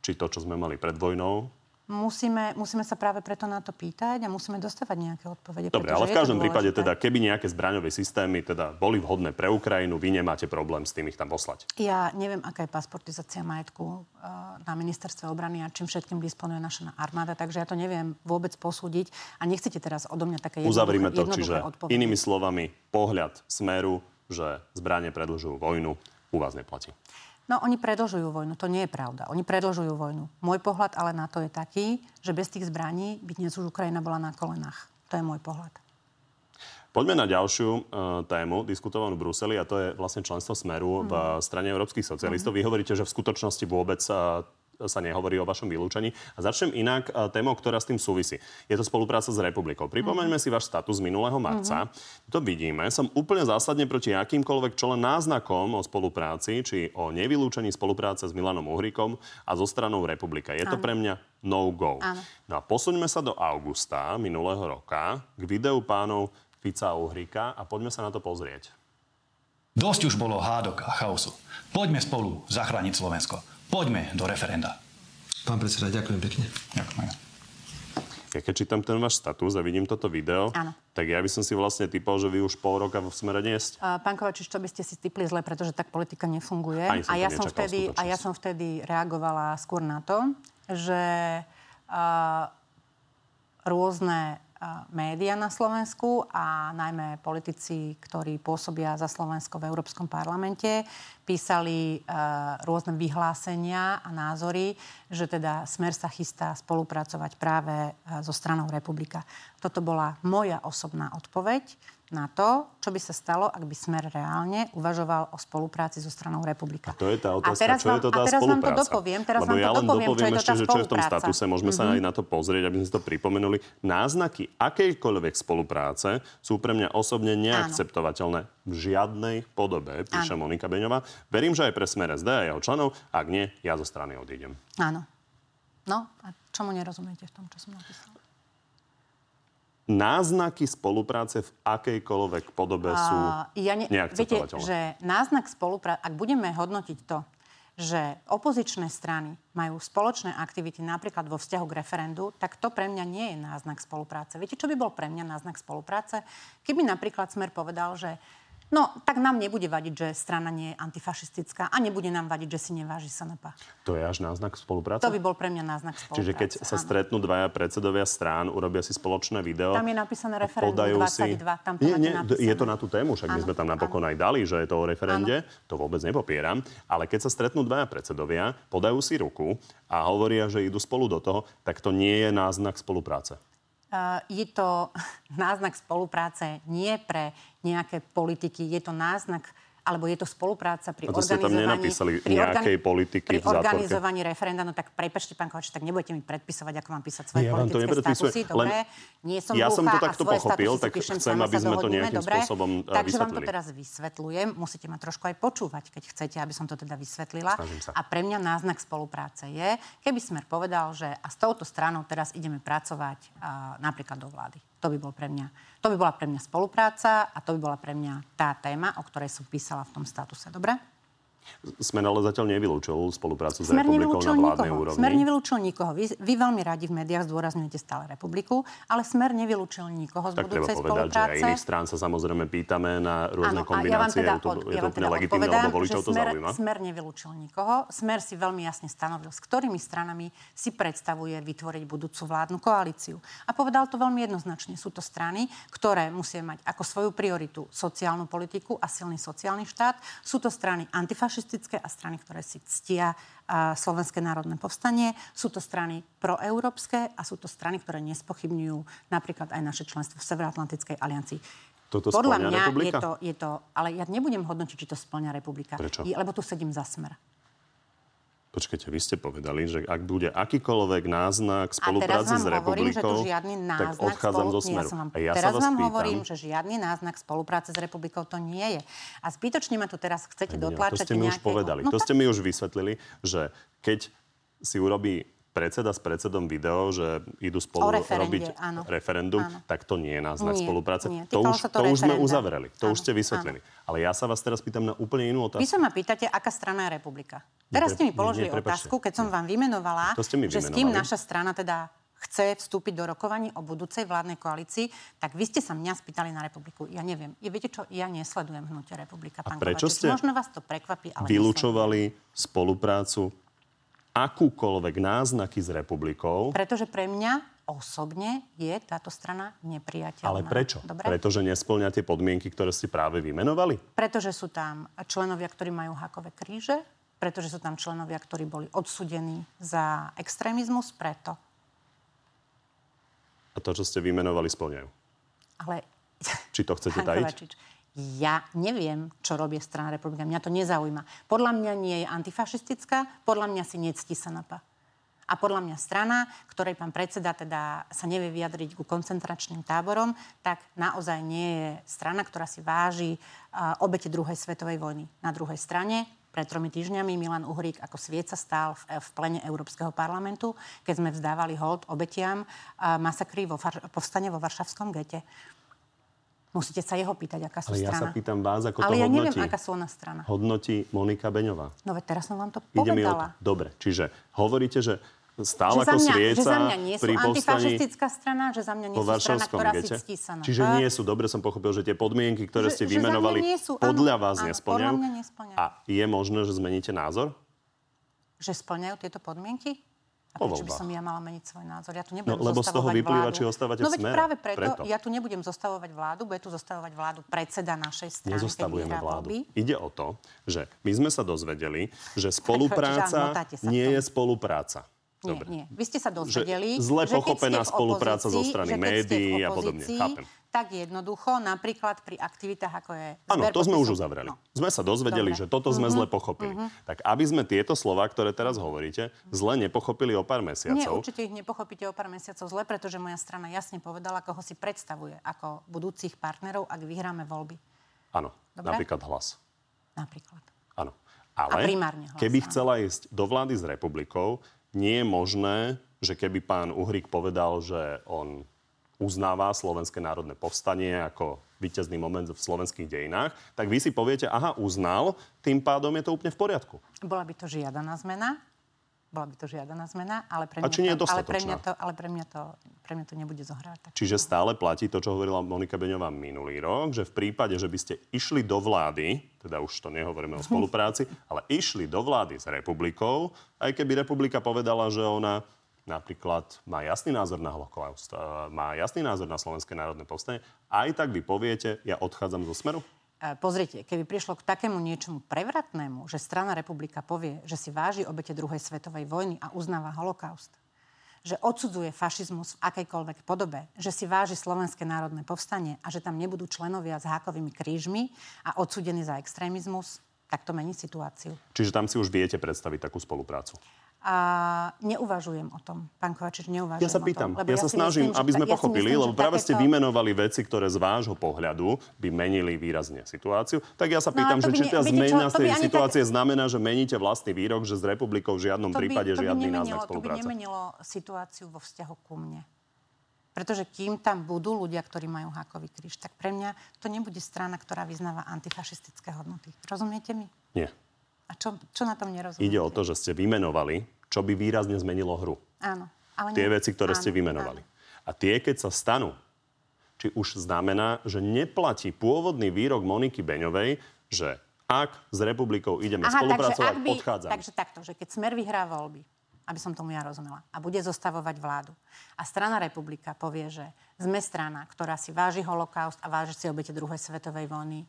Či to, čo sme mali pred vojnou, musíme, musíme sa práve preto na to pýtať a musíme dostávať nejaké odpovede. Dobre, ale v každom prípade teda, keby nejaké zbraňové systémy teda boli vhodné pre Ukrajinu, vy nemáte problém s tým ich tam poslať. Ja neviem, aká je pasportizácia majetku eh, na ministerstve obrany a čím všetkým disponuje naša armáda, takže ja to neviem vôbec posúdiť a nechcete teraz odo mňa také jednoduché, Uzavrime to, čiže odpovede. inými slovami, pohľad smeru, že zbranie predlžujú vojnu, u vás neplatí. No, oni predlžujú vojnu, to nie je pravda. Oni predlžujú vojnu. Môj pohľad ale na to je taký, že bez tých zbraní by dnes už Ukrajina bola na kolenách. To je môj pohľad. Poďme na ďalšiu uh, tému, diskutovanú v Bruseli, a to je vlastne členstvo Smeru mm. v strane európskych socialistov. Mm. Vy hovoríte, že v skutočnosti vôbec uh, sa nehovorí o vašom vylúčení. A začnem inak e, témou, ktorá s tým súvisí. Je to spolupráca s republikou. Pripomeňme mm-hmm. si váš status z minulého marca. Mm-hmm. To vidíme. Som úplne zásadne proti akýmkoľvek čo len náznakom o spolupráci, či o nevylúčení spolupráce s Milanom Uhrikom a so stranou republika. Je to pre mňa no-go. No a posuňme sa do augusta minulého roka k videu pánov Fica a Uhrika a poďme sa na to pozrieť. Dosť už bolo hádok a chaosu. Poďme spolu zachrániť Slovensko. Poďme do referenda. Pán predseda, ďakujem pekne. Ďakujem. Ja keď čítam ten váš status a vidím toto video, Áno. tak ja by som si vlastne typol, že vy už pol roka v smere nie ste. Uh, pán Kovačič, to by ste si typli zle, pretože tak politika nefunguje. A ja, som vtedy, a ja som vtedy reagovala skôr na to, že uh, rôzne média na Slovensku a najmä politici, ktorí pôsobia za Slovensko v Európskom parlamente, písali e, rôzne vyhlásenia a názory, že teda Smer sa chystá spolupracovať práve e, so stranou Republika. Toto bola moja osobná odpoveď na to, čo by sa stalo, ak by Smer reálne uvažoval o spolupráci so stranou Republika. A to je tá otázka, a teraz čo vám, je to tá a teraz spolupráca? vám to dopoviem, teraz Lebo vám ja to dopoviem, dopoviem čo je to ešte, tá že čo je v tom statuse, môžeme mm-hmm. sa aj na to pozrieť, aby sme si to pripomenuli. Náznaky akejkoľvek spolupráce sú pre mňa osobne neakceptovateľné v žiadnej podobe, píše Áno. Monika Beňová. Verím, že aj pre Smer SD a jeho členov, ak nie, ja zo strany odídem. Áno. No, a čomu nerozumiete v tom, čo som napísala? Náznaky spolupráce v akejkoľvek podobe sú ja ne, Viete, že náznak spolupráce, ak budeme hodnotiť to, že opozičné strany majú spoločné aktivity napríklad vo vzťahu k referendu, tak to pre mňa nie je náznak spolupráce. Viete, čo by bol pre mňa náznak spolupráce? Keby napríklad Smer povedal, že No, tak nám nebude vadiť, že strana nie je antifašistická a nebude nám vadiť, že si neváži SNP. To je až náznak spolupráce? To by bol pre mňa náznak spolupráce. Čiže keď sa áno. stretnú dvaja predsedovia strán, urobia si spoločné video. Tam je napísané referendum 22, si... tam to nie, nie. Je to na tú tému, však áno, my sme tam napokon áno. aj dali, že je to o referende, áno. to vôbec nepopieram. Ale keď sa stretnú dvaja predsedovia, podajú si ruku a hovoria, že idú spolu do toho, tak to nie je náznak spolupráce. Uh, je to náznak spolupráce nie pre nejaké politiky, je to náznak alebo je to spolupráca pri organizovaní... pri nejakej organi- politiky pri organizovaní referenda. No tak prepačte, pán Kovač, tak nebudete mi predpisovať, ako mám písať svoje ja politické statusy. Dobre, nie som ja som to takto pochopil, tak chcem, aby sme to nejakým dobre? spôsobom eh, Takže vám to teraz vysvetľujem. Musíte ma trošku aj počúvať, keď chcete, aby som to teda vysvetlila. A pre mňa náznak spolupráce je, keby Smer povedal, že a s touto stranou teraz ideme pracovať uh, napríklad do vlády. To by, bol pre mňa, to by bola pre mňa spolupráca a to by bola pre mňa tá téma, o ktorej som písala v tom statuse. Dobre? Smer ale zatiaľ nevylúčil spoluprácu Smer s republikou na vládnej nikoho. úrovni. Smer nevylúčil nikoho. Vy, vy veľmi radi v médiách zdôrazňujete stále republiku, ale Smer nevylúčil nikoho z tak budúcej treba povedať, spolupráce. že aj iných strán sa samozrejme pýtame na rôzne ano, kombinácie. Ja teda, je to, to úplne teda legitimné, lebo voličov to smer, zaujíma. Smer nevylúčil nikoho. Smer si veľmi jasne stanovil, s ktorými stranami si predstavuje vytvoriť budúcu vládnu koalíciu. A povedal to veľmi jednoznačne. Sú to strany, ktoré musia mať ako svoju prioritu sociálnu politiku a silný sociálny štát. Sú to strany antifašistické a strany, ktoré si ctia Slovenské národné povstanie. Sú to strany proeurópske a sú to strany, ktoré nespochybňujú napríklad aj naše členstvo v Severoatlantickej aliancii. Toto Podľa mňa republika? je to, je to... Ale ja nebudem hodnotiť, či to splňa republika. Prečo? Je, lebo tu sedím za smer. Počkajte, vy ste povedali, že ak bude akýkoľvek náznak spolupráce s republikou, hovorím, že žiadny náznak tak odchádzam spolu... zo smeru. Ja vám... A ja teraz sa vás vám pýtam... hovorím, že žiadny náznak spolupráce s republikou to nie je. A zbytočne ma tu teraz chcete dotlačať To ste mi nejakého... už povedali. No, to ste mi už vysvetlili, že keď si urobí predseda s predsedom video, že idú spolu robiť áno. referendum, áno. tak to nie je náznak nie, spolupráce. Nie. To, už, to, to už sme uzavreli, to áno, už ste vysvetlili. Áno. Ale ja sa vás teraz pýtam na úplne inú otázku. Vy sa ma pýtate, aká strana je republika. Teraz ste mi položili nie, nie, otázku, keď som vám vymenovala, to ste mi že s kým naša strana teda chce vstúpiť do rokovaní o budúcej vládnej koalícii, tak vy ste sa mňa spýtali na republiku. Ja neviem. Je, viete čo, ja nesledujem hnutie republika. Pán A prečo Kovačič. ste Možno vás to prekvapí, ale vylúčovali spoluprácu akúkoľvek náznaky s republikou. Pretože pre mňa osobne je táto strana nepriateľná. Ale prečo? Dobre? Pretože nesplňa tie podmienky, ktoré ste práve vymenovali? Pretože sú tam členovia, ktorí majú hakové kríže, pretože sú tam členovia, ktorí boli odsudení za extrémizmus, preto. A to, čo ste vymenovali, splňajú? Ale... Či to chcete tajiť? Ja neviem, čo robí strana republika. Mňa to nezaujíma. Podľa mňa nie je antifašistická, podľa mňa si nectí SNP. A podľa mňa strana, ktorej pán predseda teda sa nevie vyjadriť ku koncentračným táborom, tak naozaj nie je strana, ktorá si váži uh, obete druhej svetovej vojny. Na druhej strane pred tromi týždňami Milan Uhrík ako svieca stál v, v plene Európskeho parlamentu, keď sme vzdávali hold obetiam uh, masakry vo povstane vo Varšavskom gete. Musíte sa jeho pýtať, aká sú Ale strana. ja sa pýtam vás, ako Ale to ja hodnotí. neviem, aká sú ona strana. Hodnotí Monika Beňová. No veď teraz som vám to povedala. Ide mi o to. Dobre, čiže hovoríte, že stále ako mňa, svieca že za mňa nie sú pri antifašistická strana, že za mňa nie sú strana, ktorá gete? si ctí sa na Čiže nie sú, dobre som pochopil, že tie podmienky, ktoré že, ste vymenovali, sú, podľa áno, vás áno, nesplňajú. Podľa mňa nesplňajú. A je možné, že zmeníte názor? Že splňajú tieto podmienky? A prečo by som ja mala meniť svoj názor? Ja tu nebudem no, lebo z toho vyplýva, vládu. či ostávate no, v smere. práve preto, preto, ja tu nebudem zostavovať vládu, bude tu zostavovať vládu predseda našej strany. Nezostavujeme vládu. Voľby. Ide o to, že my sme sa dozvedeli, že spolupráca nie je spolupráca. Dobre. Nie, nie. Vy ste sa dozvedeli, že zle že pochopená spolupráca zo strany médií a podobne. Chápem. Tak jednoducho, napríklad pri aktivitách, ako je... Áno, to sme už uzavreli. No. Sme sa dozvedeli, Dobre. že toto sme mm-hmm. zle pochopili. Mm-hmm. Tak aby sme tieto slova, ktoré teraz hovoríte, zle nepochopili o pár mesiacov... Nie, určite ich nepochopíte o pár mesiacov zle, pretože moja strana jasne povedala, koho si predstavuje ako budúcich partnerov, ak vyhráme voľby. Áno, napríklad hlas. Napríklad. Áno. Ale a primárne hlas, keby chcela ísť do vlády s republikou, nie je možné, že keby pán Uhrik povedal, že on uznáva Slovenské národné povstanie ako víťazný moment v slovenských dejinách, tak vy si poviete, aha, uznal, tým pádom je to úplne v poriadku. Bola by to žiadaná zmena, bola by to žiadaná zmena, ale pre mňa, to, ale pre mňa to, ale pre mňa to, pre mňa to nebude zohrávať. Tak Čiže stále platí to, čo hovorila Monika Beňová minulý rok, že v prípade, že by ste išli do vlády, teda už to nehovoríme o spolupráci, ale išli do vlády s republikou, aj keby republika povedala, že ona napríklad má jasný názor na holokaust, má jasný názor na Slovenské národné povstanie, aj tak vy poviete, ja odchádzam zo smeru? Pozrite, keby prišlo k takému niečomu prevratnému, že strana republika povie, že si váži obete druhej svetovej vojny a uznáva holokaust, že odsudzuje fašizmus v akejkoľvek podobe, že si váži Slovenské národné povstanie a že tam nebudú členovia s hákovými krížmi a odsudení za extrémizmus, tak to mení situáciu. Čiže tam si už viete predstaviť takú spoluprácu? A neuvažujem o tom, pán Kovačič, neuvažujem Ja sa pýtam, tom, ja, ja sa snažím, myslím, aby sme ja pochopili, myslím, lebo práve takéto... ste vymenovali veci, ktoré z vášho pohľadu by menili výrazne situáciu. Tak ja sa no, pýtam, no, že či tá zmena z tej situácie tak... znamená, že meníte vlastný výrok, že s republikou v žiadnom to by, prípade to by žiadny nemenilo, náznak spolupráce. To by nemenilo situáciu vo vzťahu ku mne. Pretože kým tam budú ľudia, ktorí majú hákový kríž, tak pre mňa to nebude strana, ktorá vyznáva antifašistické hodnoty. Rozumiete mi? Nie. A čo, čo na tom nerozumiete? Ide o to, že ste vymenovali, čo by výrazne zmenilo hru. Áno. Ale tie nie. veci, ktoré áno, ste vymenovali. Áno. A tie, keď sa stanú, či už znamená, že neplatí pôvodný výrok Moniky Beňovej, že ak s republikou ideme Aha, spolupracovať, takže by, odchádzame. Takže takto, že keď Smer vyhrá voľby, aby som tomu ja rozumela, a bude zostavovať vládu. A strana republika povie, že sme strana, ktorá si váži holokaust a váži si obete druhej svetovej vojny,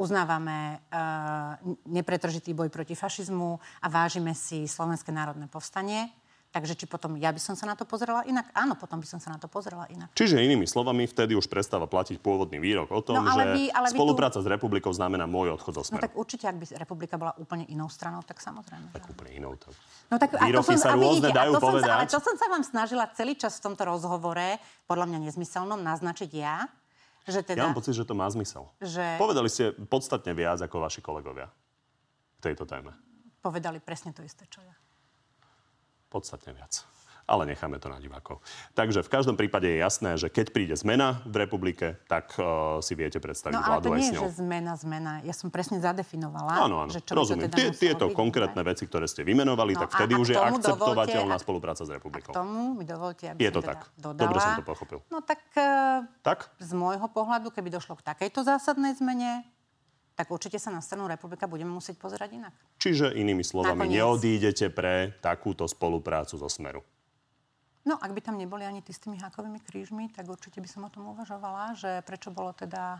uznávame uh, nepretržitý boj proti fašizmu a vážime si Slovenské národné povstanie, Takže či potom ja by som sa na to pozrela inak? Áno, potom by som sa na to pozrela inak. Čiže inými slovami, vtedy už prestáva platiť pôvodný výrok o tom, no, ale že by, ale spolupráca tu... s republikou znamená môj odchod zo smeru. No tak určite, ak by republika bola úplne inou stranou, tak samozrejme. Tak úplne inou. Tak... No tak Výroky sa rôzne dajú to povedať. Som sa, ale to som sa vám snažila celý čas v tomto rozhovore, podľa mňa nezmyselnom, naznačiť ja, že teda... Ja mám pocit, že to má zmysel. Že... Povedali ste podstatne viac ako vaši kolegovia v tejto téme. Povedali presne to isté, čo ja podstatne viac. Ale necháme to na divákov. Takže v každom prípade je jasné, že keď príde zmena v republike, tak uh, si viete predstaviť no, ale to nie je, že zmena, zmena. Ja som presne zadefinovala. Áno, áno. Že čo Rozumiem. Teda tieto byť, konkrétne ne? veci, ktoré ste vymenovali, no, tak vtedy už je akceptovateľná dovolte, spolupráca s republikou. K tomu mi dovolte, aby je to teda tak. dodala. Dobre som to pochopil. No tak, uh, tak z môjho pohľadu, keby došlo k takejto zásadnej zmene, tak určite sa na stranu republika budeme musieť pozerať inak. Čiže inými slovami, Nakoniec... neodídete pre takúto spoluprácu zo Smeru? No, ak by tam neboli ani tí s tými hákovými krížmi, tak určite by som o tom uvažovala, že prečo bolo teda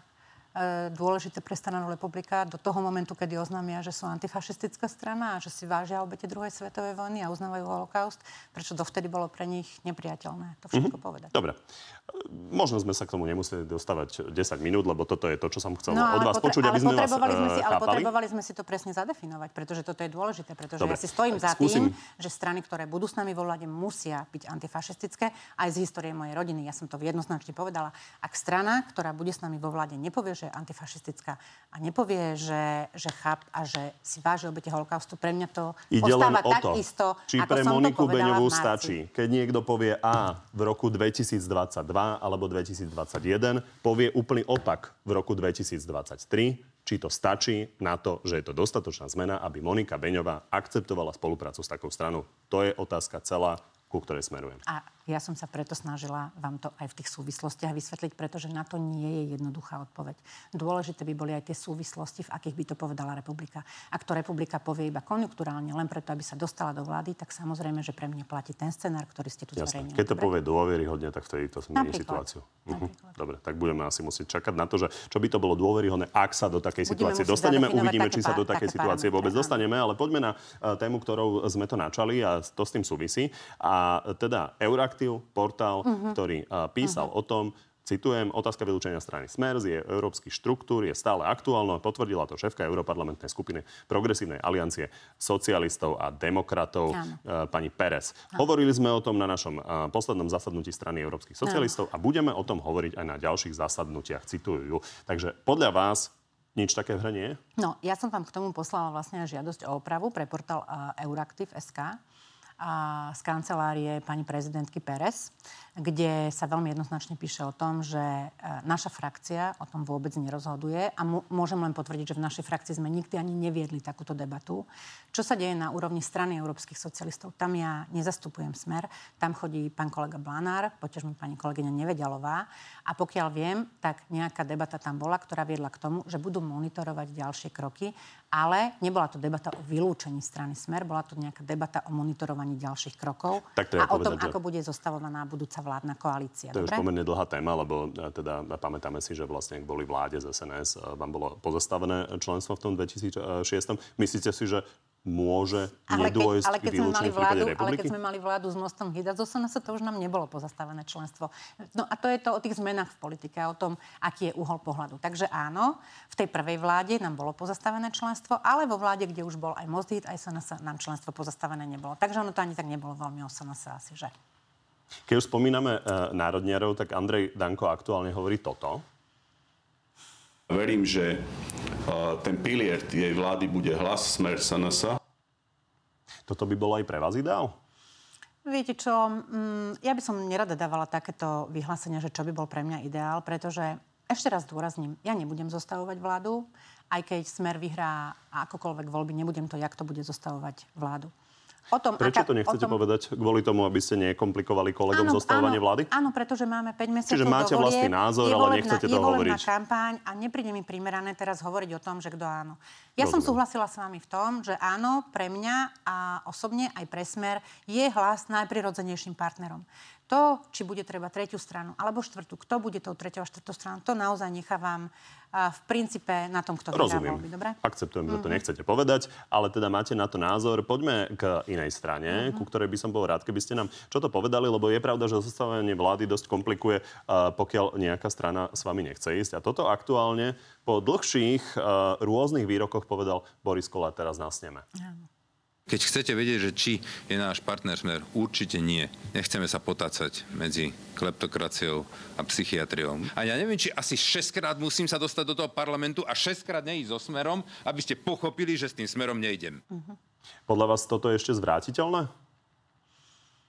dôležité pre stranu republika do toho momentu, kedy oznámia, že sú antifašistická strana a že si vážia obete druhej svetovej vojny a uznávajú holokaust, prečo dovtedy bolo pre nich nepriateľné to všetko mm-hmm. povedať. Dobre. Možno sme sa k tomu nemuseli dostávať 10 minút, lebo toto je to, čo som chcel no, od vás potre- počuť, aby sme vás sme si, Ale potrebovali sme si to presne zadefinovať, pretože toto je dôležité, pretože Dobre. ja si stojím za Skúsim... tým, že strany, ktoré budú s nami vo vláde, musia byť antifašistické. Aj z histórie mojej rodiny, ja som to jednoznačne povedala. Ak strana, ktorá bude s nami vo vláde, nepovie, že je antifašistická a nepovie, že, že cháp a že si váži obete holokaustu, pre mňa to Ide ostáva len o to, isto, či pre Moniku Beňovú stačí, keď niekto povie A v roku 2022 alebo 2021, povie úplný opak v roku 2023, či to stačí na to, že je to dostatočná zmena, aby Monika Beňová akceptovala spoluprácu s takou stranou. To je otázka celá, ku ktorej smerujem. A ja som sa preto snažila vám to aj v tých súvislostiach vysvetliť, pretože na to nie je jednoduchá odpoveď. Dôležité by boli aj tie súvislosti, v akých by to povedala republika. Ak to republika povie iba konjunkturálne, len preto, aby sa dostala do vlády, tak samozrejme, že pre mňa platí ten scenár, ktorý ste tu zverejnili. Keď to povie dôveryhodne, tak vtedy to zmení situáciu. Uh-huh. Dobre, tak budeme asi musieť čakať na to, že čo by to bolo dôveryhodné, ak sa do takej budeme situácie dostaneme. Uvidíme, či sa do takej situácie vôbec dostaneme, ale poďme na uh, tému, ktorou sme to načali a to s tým súvisí. A teda Eurak Aktiv, portál, uh-huh. ktorý uh, písal uh-huh. o tom, Citujem, otázka vylúčenia strany Smer z jej európskych štruktúr je stále aktuálna. Potvrdila to šéfka Európarlamentnej skupiny Progresívnej aliancie socialistov a demokratov uh, pani Perez. Ano. Hovorili sme o tom na našom poslednom zasadnutí strany európskych socialistov ano. a budeme o tom hovoriť aj na ďalších zasadnutiach. Citujú Takže podľa vás nič také v hre nie je? No, ja som vám k tomu poslala vlastne žiadosť o opravu pre portál Euraktiv.sk z kancelárie pani prezidentky Pérez kde sa veľmi jednoznačne píše o tom, že e, naša frakcia o tom vôbec nerozhoduje a môžem len potvrdiť, že v našej frakcii sme nikdy ani neviedli takúto debatu. Čo sa deje na úrovni strany európskych socialistov? Tam ja nezastupujem smer, tam chodí pán kolega Blanár, potež mi pani kolegyňa Nevedialová a pokiaľ viem, tak nejaká debata tam bola, ktorá viedla k tomu, že budú monitorovať ďalšie kroky, ale nebola to debata o vylúčení strany smer, bola to nejaká debata o monitorovaní ďalších krokov tak a o tom, že... ako bude zostavovaná budúca vládna koalícia. To je dobre? už pomerne dlhá téma, lebo e, teda pamätáme si, že vlastne ak boli vláde z SNS, e, vám bolo pozastavené členstvo v tom 2006. Myslíte si, že môže ale nedôjsť ale keď, k sme mali vládu, Ale keď sme mali vládu s mostom Hida zo sa to už nám nebolo pozastavené členstvo. No a to je to o tých zmenách v politike, o tom, aký je uhol pohľadu. Takže áno, v tej prvej vláde nám bolo pozastavené členstvo, ale vo vláde, kde už bol aj most Hid, aj SNS, nám členstvo pozastavené nebolo. Takže ono to ani tak nebolo veľmi o SNS asi, že? Keď už spomíname uh, národniarov, tak Andrej Danko aktuálne hovorí toto. Verím, že ten pilier jej vlády bude hlas Smer SNS. Toto by bolo aj pre vás ideál? Viete čo, mm, ja by som nerada dávala takéto vyhlásenia, že čo by bol pre mňa ideál, pretože ešte raz dôrazním, ja nebudem zostavovať vládu, aj keď Smer vyhrá akokoľvek voľby, nebudem to, jak to bude zostavovať vládu. O tom, Prečo aká, to nechcete tom... povedať? Kvôli tomu, aby ste nekomplikovali kolegom áno, zostavovanie áno, vlády? Áno, pretože máme 5 mesiacov Čiže máte do vlastný názor, ale nechcete to hovoriť. Je kampaň a nepríde mi primerané teraz hovoriť o tom, že kto áno. Ja Rozumiem. som súhlasila s vami v tom, že áno, pre mňa a osobne aj pre Smer je hlas najprirodzenejším partnerom. To, či bude treba tretiu stranu alebo štvrtú, kto bude tou treťou a štvrtou stranou, to naozaj nechávam v princípe na tom, kto Rozumiem. voľby. Dobre? Akceptujem, mm-hmm. že to mhm. nechcete povedať, ale teda máte na to názor. Poďme k inej strane, mm-hmm. ku ktorej by som bol rád, keby ste nám čo to povedali, lebo je pravda, že zostavenie vlády dosť komplikuje, pokiaľ nejaká strana s vami nechce ísť. A toto aktuálne po dlhších rôznych výrokoch povedal Boris Kolár teraz na sneme. Áno. Keď chcete vedieť, že či je náš partner smer, určite nie. Nechceme sa potácať medzi kleptokraciou a psychiatriou. A ja neviem, či asi 6 krát musím sa dostať do toho parlamentu a 6 krát neísť so smerom, aby ste pochopili, že s tým smerom nejdem. Uh-huh. Podľa vás toto je ešte zvrátiteľné?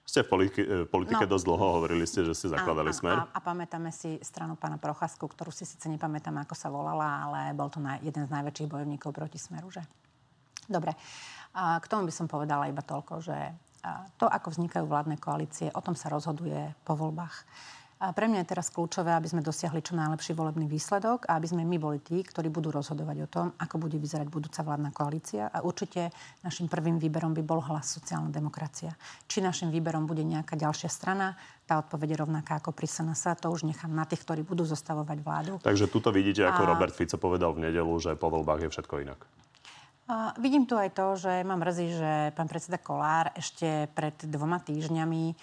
Ste v politike, v politike no. dosť dlho, hovorili ste, že ste zakladali a, smer. A, a, pamätáme si stranu pána Procházku, ktorú si síce nepamätám, ako sa volala, ale bol to na, jeden z najväčších bojovníkov proti smeru, že? Dobre. A k tomu by som povedala iba toľko, že to, ako vznikajú vládne koalície, o tom sa rozhoduje po voľbách. A pre mňa je teraz kľúčové, aby sme dosiahli čo najlepší volebný výsledok a aby sme my boli tí, ktorí budú rozhodovať o tom, ako bude vyzerať budúca vládna koalícia. A určite našim prvým výberom by bol hlas sociálna demokracia. Či našim výberom bude nejaká ďalšia strana, tá odpoveď je rovnaká ako pri SNS, to už nechám na tých, ktorí budú zostavovať vládu. Takže tuto vidíte, ako a... Robert Fico povedal v nedelu, že po voľbách je všetko inak. A vidím tu aj to, že mám mrzí, že pán predseda Kolár ešte pred dvoma týždňami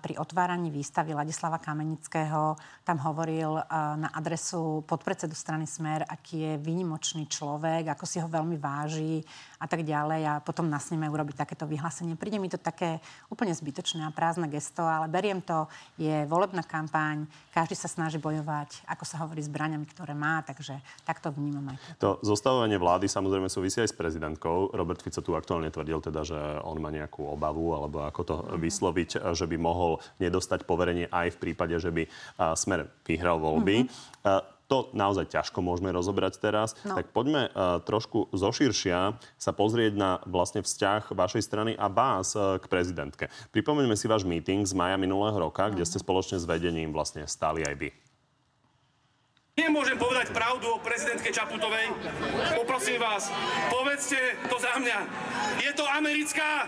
pri otváraní výstavy Ladislava Kamenického tam hovoril na adresu podpredsedu strany Smer, aký je výnimočný človek, ako si ho veľmi váži a tak ďalej a potom na sneme urobiť takéto vyhlásenie. Príde mi to také úplne zbytočné a prázdne gesto, ale beriem to, je volebná kampaň, každý sa snaží bojovať, ako sa hovorí, zbraniami, ktoré má, takže takto vnímam aj to. To zostavovanie vlády samozrejme súvisí aj s prezidentkou. Robert Fico tu aktuálne tvrdil teda, že on má nejakú obavu, alebo ako to mm-hmm. vysloviť, že by mohol nedostať poverenie aj v prípade, že by Smer vyhral voľby. Mm-hmm to naozaj ťažko môžeme rozobrať teraz. No. Tak poďme uh, trošku zoširšia sa pozrieť na vlastne vzťah vašej strany a vás uh, k prezidentke. Pripomeňme si váš meeting z maja minulého roka, kde ste spoločne s vedením vlastne stáli aj vy. Nemôžem povedať pravdu o prezidentke Čaputovej. Poprosím vás, povedzte to za mňa. Je to americká...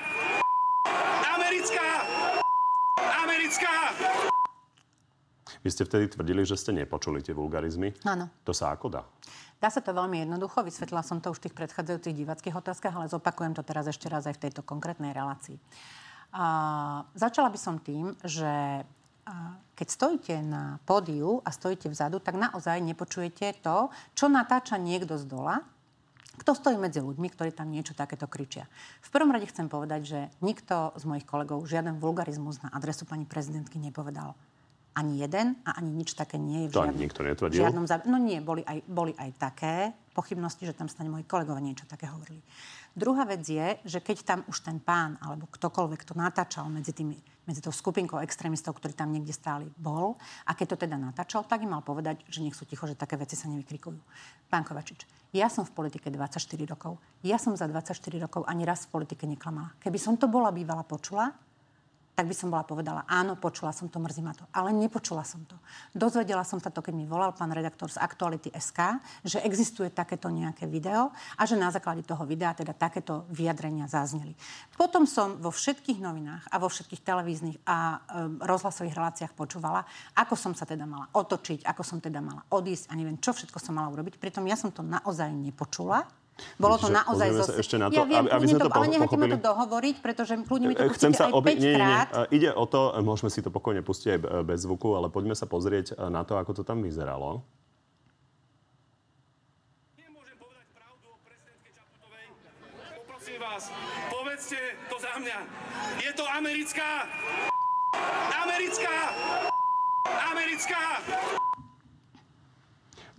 Americká... Americká... Vy ste vtedy tvrdili, že ste nepočuli tie vulgarizmy. Áno. To sa ako dá? Dá sa to veľmi jednoducho. Vysvetlila som to už v tých predchádzajúcich divackých otázkach, ale zopakujem to teraz ešte raz aj v tejto konkrétnej relácii. A, začala by som tým, že keď stojíte na pódiu a stojíte vzadu, tak naozaj nepočujete to, čo natáča niekto z dola, kto stojí medzi ľuďmi, ktorí tam niečo takéto kričia. V prvom rade chcem povedať, že nikto z mojich kolegov žiaden vulgarizmus na adresu pani prezidentky nepovedal ani jeden a ani nič také nie je v to žiadnom, nikto netvrdil? žiadnom No nie, boli aj, boli aj také pochybnosti, že tam stane moji kolegovia niečo také hovorili. Druhá vec je, že keď tam už ten pán alebo ktokoľvek to natáčal medzi, tými, medzi tou skupinkou extrémistov, ktorí tam niekde stáli, bol a keď to teda natáčal, tak im mal povedať, že nech sú ticho, že také veci sa nevykrikujú. Pán Kovačič, ja som v politike 24 rokov. Ja som za 24 rokov ani raz v politike neklamala. Keby som to bola bývala počula, tak by som bola povedala, áno, počula som to, mrzí ma to. Ale nepočula som to. Dozvedela som sa to, keď mi volal pán redaktor z Aktuality SK, že existuje takéto nejaké video a že na základe toho videa teda takéto vyjadrenia zazneli. Potom som vo všetkých novinách a vo všetkých televíznych a e, rozhlasových reláciách počúvala, ako som sa teda mala otočiť, ako som teda mala odísť a neviem, čo všetko som mala urobiť. Pritom ja som to naozaj nepočula bolo to naozaj zo... Sa ešte na to, ja viem, aby, aby sme to, to ale nechajte ma to dohovoriť, pretože kľudne mi to Chcem sa obi... nie, nie, nie. Ide o to, môžeme si to pokojne pustiť aj bez zvuku, ale poďme sa pozrieť na to, ako to tam vyzeralo. Nemôžem povedať pravdu o prezidentke Čaputovej. Poprosím vás, povedzte to za mňa. Je to americká... Americká... Americká...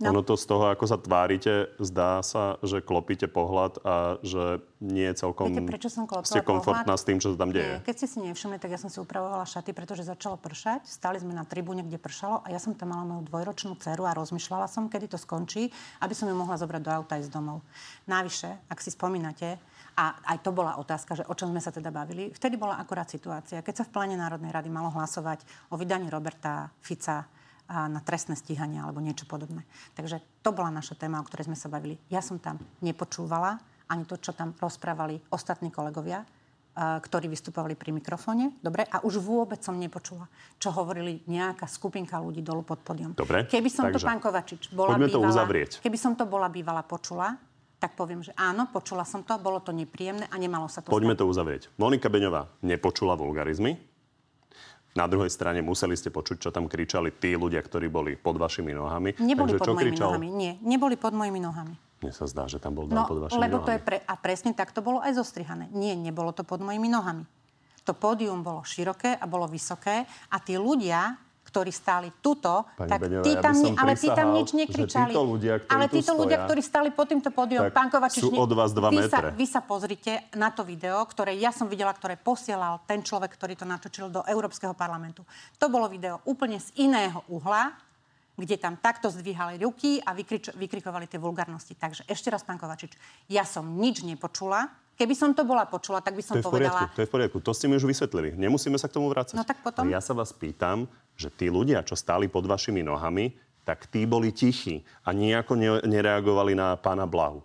No. Ono to z toho, ako sa tvárite, zdá sa, že klopíte pohľad a že nie je celkom... Viete, prečo som ste komfortná pohľad? s tým, čo sa tam deje. Keď ste si nevšimli, tak ja som si upravovala šaty, pretože začalo pršať. Stali sme na tribúne, kde pršalo a ja som tam mala moju dvojročnú dceru a rozmýšľala som, kedy to skončí, aby som ju mohla zobrať do auta aj z domov. Navyše, ak si spomínate, a aj to bola otázka, že o čom sme sa teda bavili. Vtedy bola akurát situácia, keď sa v pláne Národnej rady malo hlasovať o vydaní Roberta Fica na trestné stíhanie alebo niečo podobné. Takže to bola naša téma, o ktorej sme sa bavili. Ja som tam nepočúvala ani to, čo tam rozprávali ostatní kolegovia. ktorí vystupovali pri mikrofóne. Dobre? A už vôbec som nepočula, čo hovorili nejaká skupinka ľudí dolu pod podium. Dobre, Keby som takže, to, pán Kovačič, bola to bývala, uzavrieť. Keby som to bola bývala počula, tak poviem, že áno, počula som to, bolo to nepríjemné a nemalo sa to Poďme stať. to uzavrieť. Monika Beňová nepočula vulgarizmy. Na druhej strane museli ste počuť, čo tam kričali tí ľudia, ktorí boli pod vašimi nohami. Neboli Takže, pod mojimi kričal? nohami. Nie, neboli pod mojimi nohami. Mne sa zdá, že tam bol No, dám pod vašimi lebo nohami. to je pre, a presne tak to bolo aj zostrihané. Nie, nebolo to pod mojimi nohami. To pódium bolo široké a bolo vysoké a tí ľudia, ktorí stáli tuto, Pani tak Beňová, tí ja tam, som ni- ale tí tam nič nekričali. títo ľudia, ktorí ale títo ľudia, stoja, ktorí stáli pod týmto pódium, pán Kovačič, sú od vás dva vy sa, metre. vy sa pozrite na to video, ktoré ja som videla, ktoré posielal ten človek, ktorý to natočil do Európskeho parlamentu. To bolo video úplne z iného uhla, kde tam takto zdvíhali ruky a vykrič, vykrikovali tie vulgarnosti. Takže ešte raz, pán Kovačič, ja som nič nepočula. Keby som to bola počula, tak by som To je v poriadku, povedala... to je v poriadku. To ste mi už vysvetlili. Nemusíme sa k tomu vrácať. No tak potom? Ja sa vás pýtam, že tí ľudia, čo stáli pod vašimi nohami, tak tí boli tichí a nejako ne- nereagovali na pána Blahu.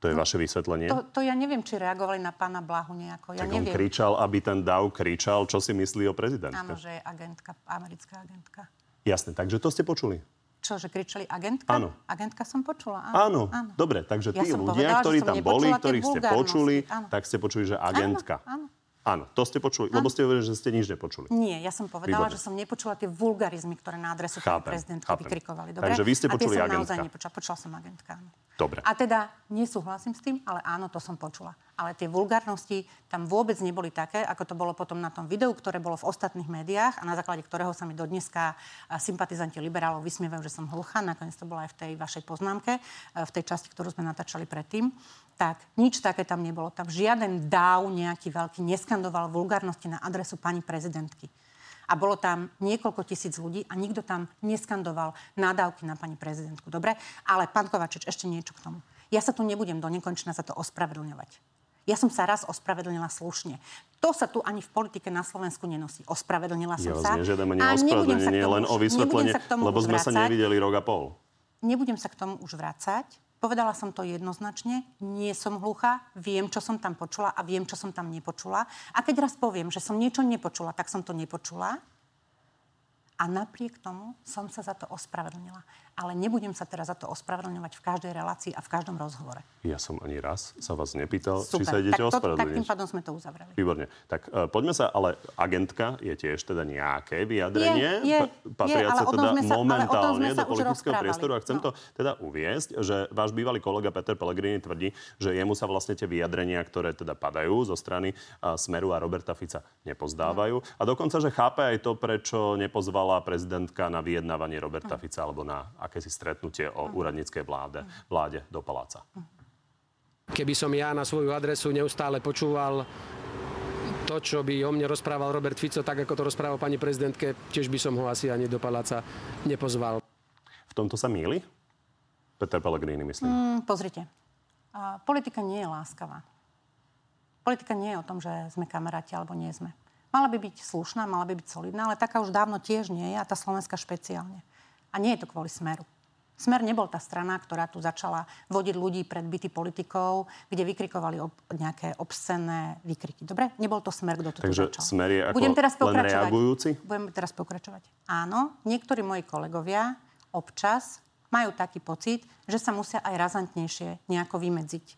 To je No, vaše vysvetlenie? To, to ja neviem, či reagovali na pána Blahu nejako. Ja tak on neviem. kričal, aby ten Dav kričal, čo si myslí o prezidentke. Áno, že je agentka, americká agentka. Jasne, takže to ste počuli. Čo, že kričali agentka? Áno. Agentka som počula. Áno, áno. dobre, takže Ja tí som ľudia, povedala, ktorí tam boli, ktorých ste počuli, Áno. tak ste počuli, že agentka. Áno, áno. Áno, to ste počuli, lebo ste hovorili, že ste nič nepočuli. Nie, ja som povedala, Výborne. že som nepočula tie vulgarizmy, ktoré na adresu Chápem, prezidentky chápem. vykrikovali. Dobre? Takže vy ste A tie počuli som agentka. naozaj nepočula. Počula som agentka. Áno. Dobre. A teda nesúhlasím s tým, ale áno, to som počula. Ale tie vulgárnosti tam vôbec neboli také, ako to bolo potom na tom videu, ktoré bolo v ostatných médiách a na základe ktorého sa mi dodneska sympatizanti liberálov vysmievajú, že som hluchá. Nakoniec to bolo aj v tej vašej poznámke, e, v tej časti, ktorú sme natáčali predtým. Tak nič také tam nebolo. Tam žiaden dáv nejaký veľký neskandoval vulgárnosti na adresu pani prezidentky. A bolo tam niekoľko tisíc ľudí a nikto tam neskandoval nádavky na pani prezidentku. Dobre? Ale pán Kovačič, ešte niečo k tomu. Ja sa tu nebudem do nekonečna za to ospravedlňovať. Ja som sa raz ospravedlnila slušne. To sa tu ani v politike na Slovensku nenosí. Ospravedlnila som Ja sa. nežiadam ani a nebudem sa k ospravedlnenie, tomu len už- o vysvetlenie, sa lebo sme sa vrácať. nevideli rok a pol. Nebudem sa k tomu už vrácať. Povedala som to jednoznačne. Nie som hluchá, viem, čo som tam počula a viem, čo som tam nepočula. A keď raz poviem, že som niečo nepočula, tak som to nepočula. A napriek tomu som sa za to ospravedlnila. Ale nebudem sa teraz za to ospravedlňovať v každej relácii a v každom rozhovore. Ja som ani raz sa vás nepýtal, Super. či sa idete tak, tak tým pádom sme to uzavreli. Výborne. Tak uh, poďme sa, ale agentka je tiež teda nejaké vyjadrenie, Je, je, pa- patriace je, teda sa- momentálne sa do politického priestoru. A chcem No. to teda uviesť, že váš bývalý kolega Peter Pellegrini tvrdí, že jemu sa vlastne tie vyjadrenia, ktoré teda padajú zo strany uh, Smeru a Roberta Fica nepozdávajú. A dokonca, že chápe aj to, prečo nepozvala prezidentka na vyjednávanie Roberta Fica alebo na akési stretnutie o úradníckej vláde, vláde do paláca. Keby som ja na svoju adresu neustále počúval to, čo by o mne rozprával Robert Fico, tak ako to rozprával pani prezidentke, tiež by som ho asi ani do paláca nepozval. V tomto sa míli? Peter Pellegrini, myslím. Mm, pozrite, a politika nie je láskavá. Politika nie je o tom, že sme kamaráti alebo nie sme. Mala by byť slušná, mala by byť solidná, ale taká už dávno tiež nie je a tá Slovenska špeciálne. A nie je to kvôli smeru. Smer nebol tá strana, ktorá tu začala vodiť ľudí pred byty politikov, kde vykrikovali ob, nejaké obscenné výkriky. Dobre? Nebol to smer, kto to Takže tu začal. smer je ako Budem teraz len reagujúci? Budem teraz pokračovať. Áno, niektorí moji kolegovia občas majú taký pocit, že sa musia aj razantnejšie nejako vymedziť.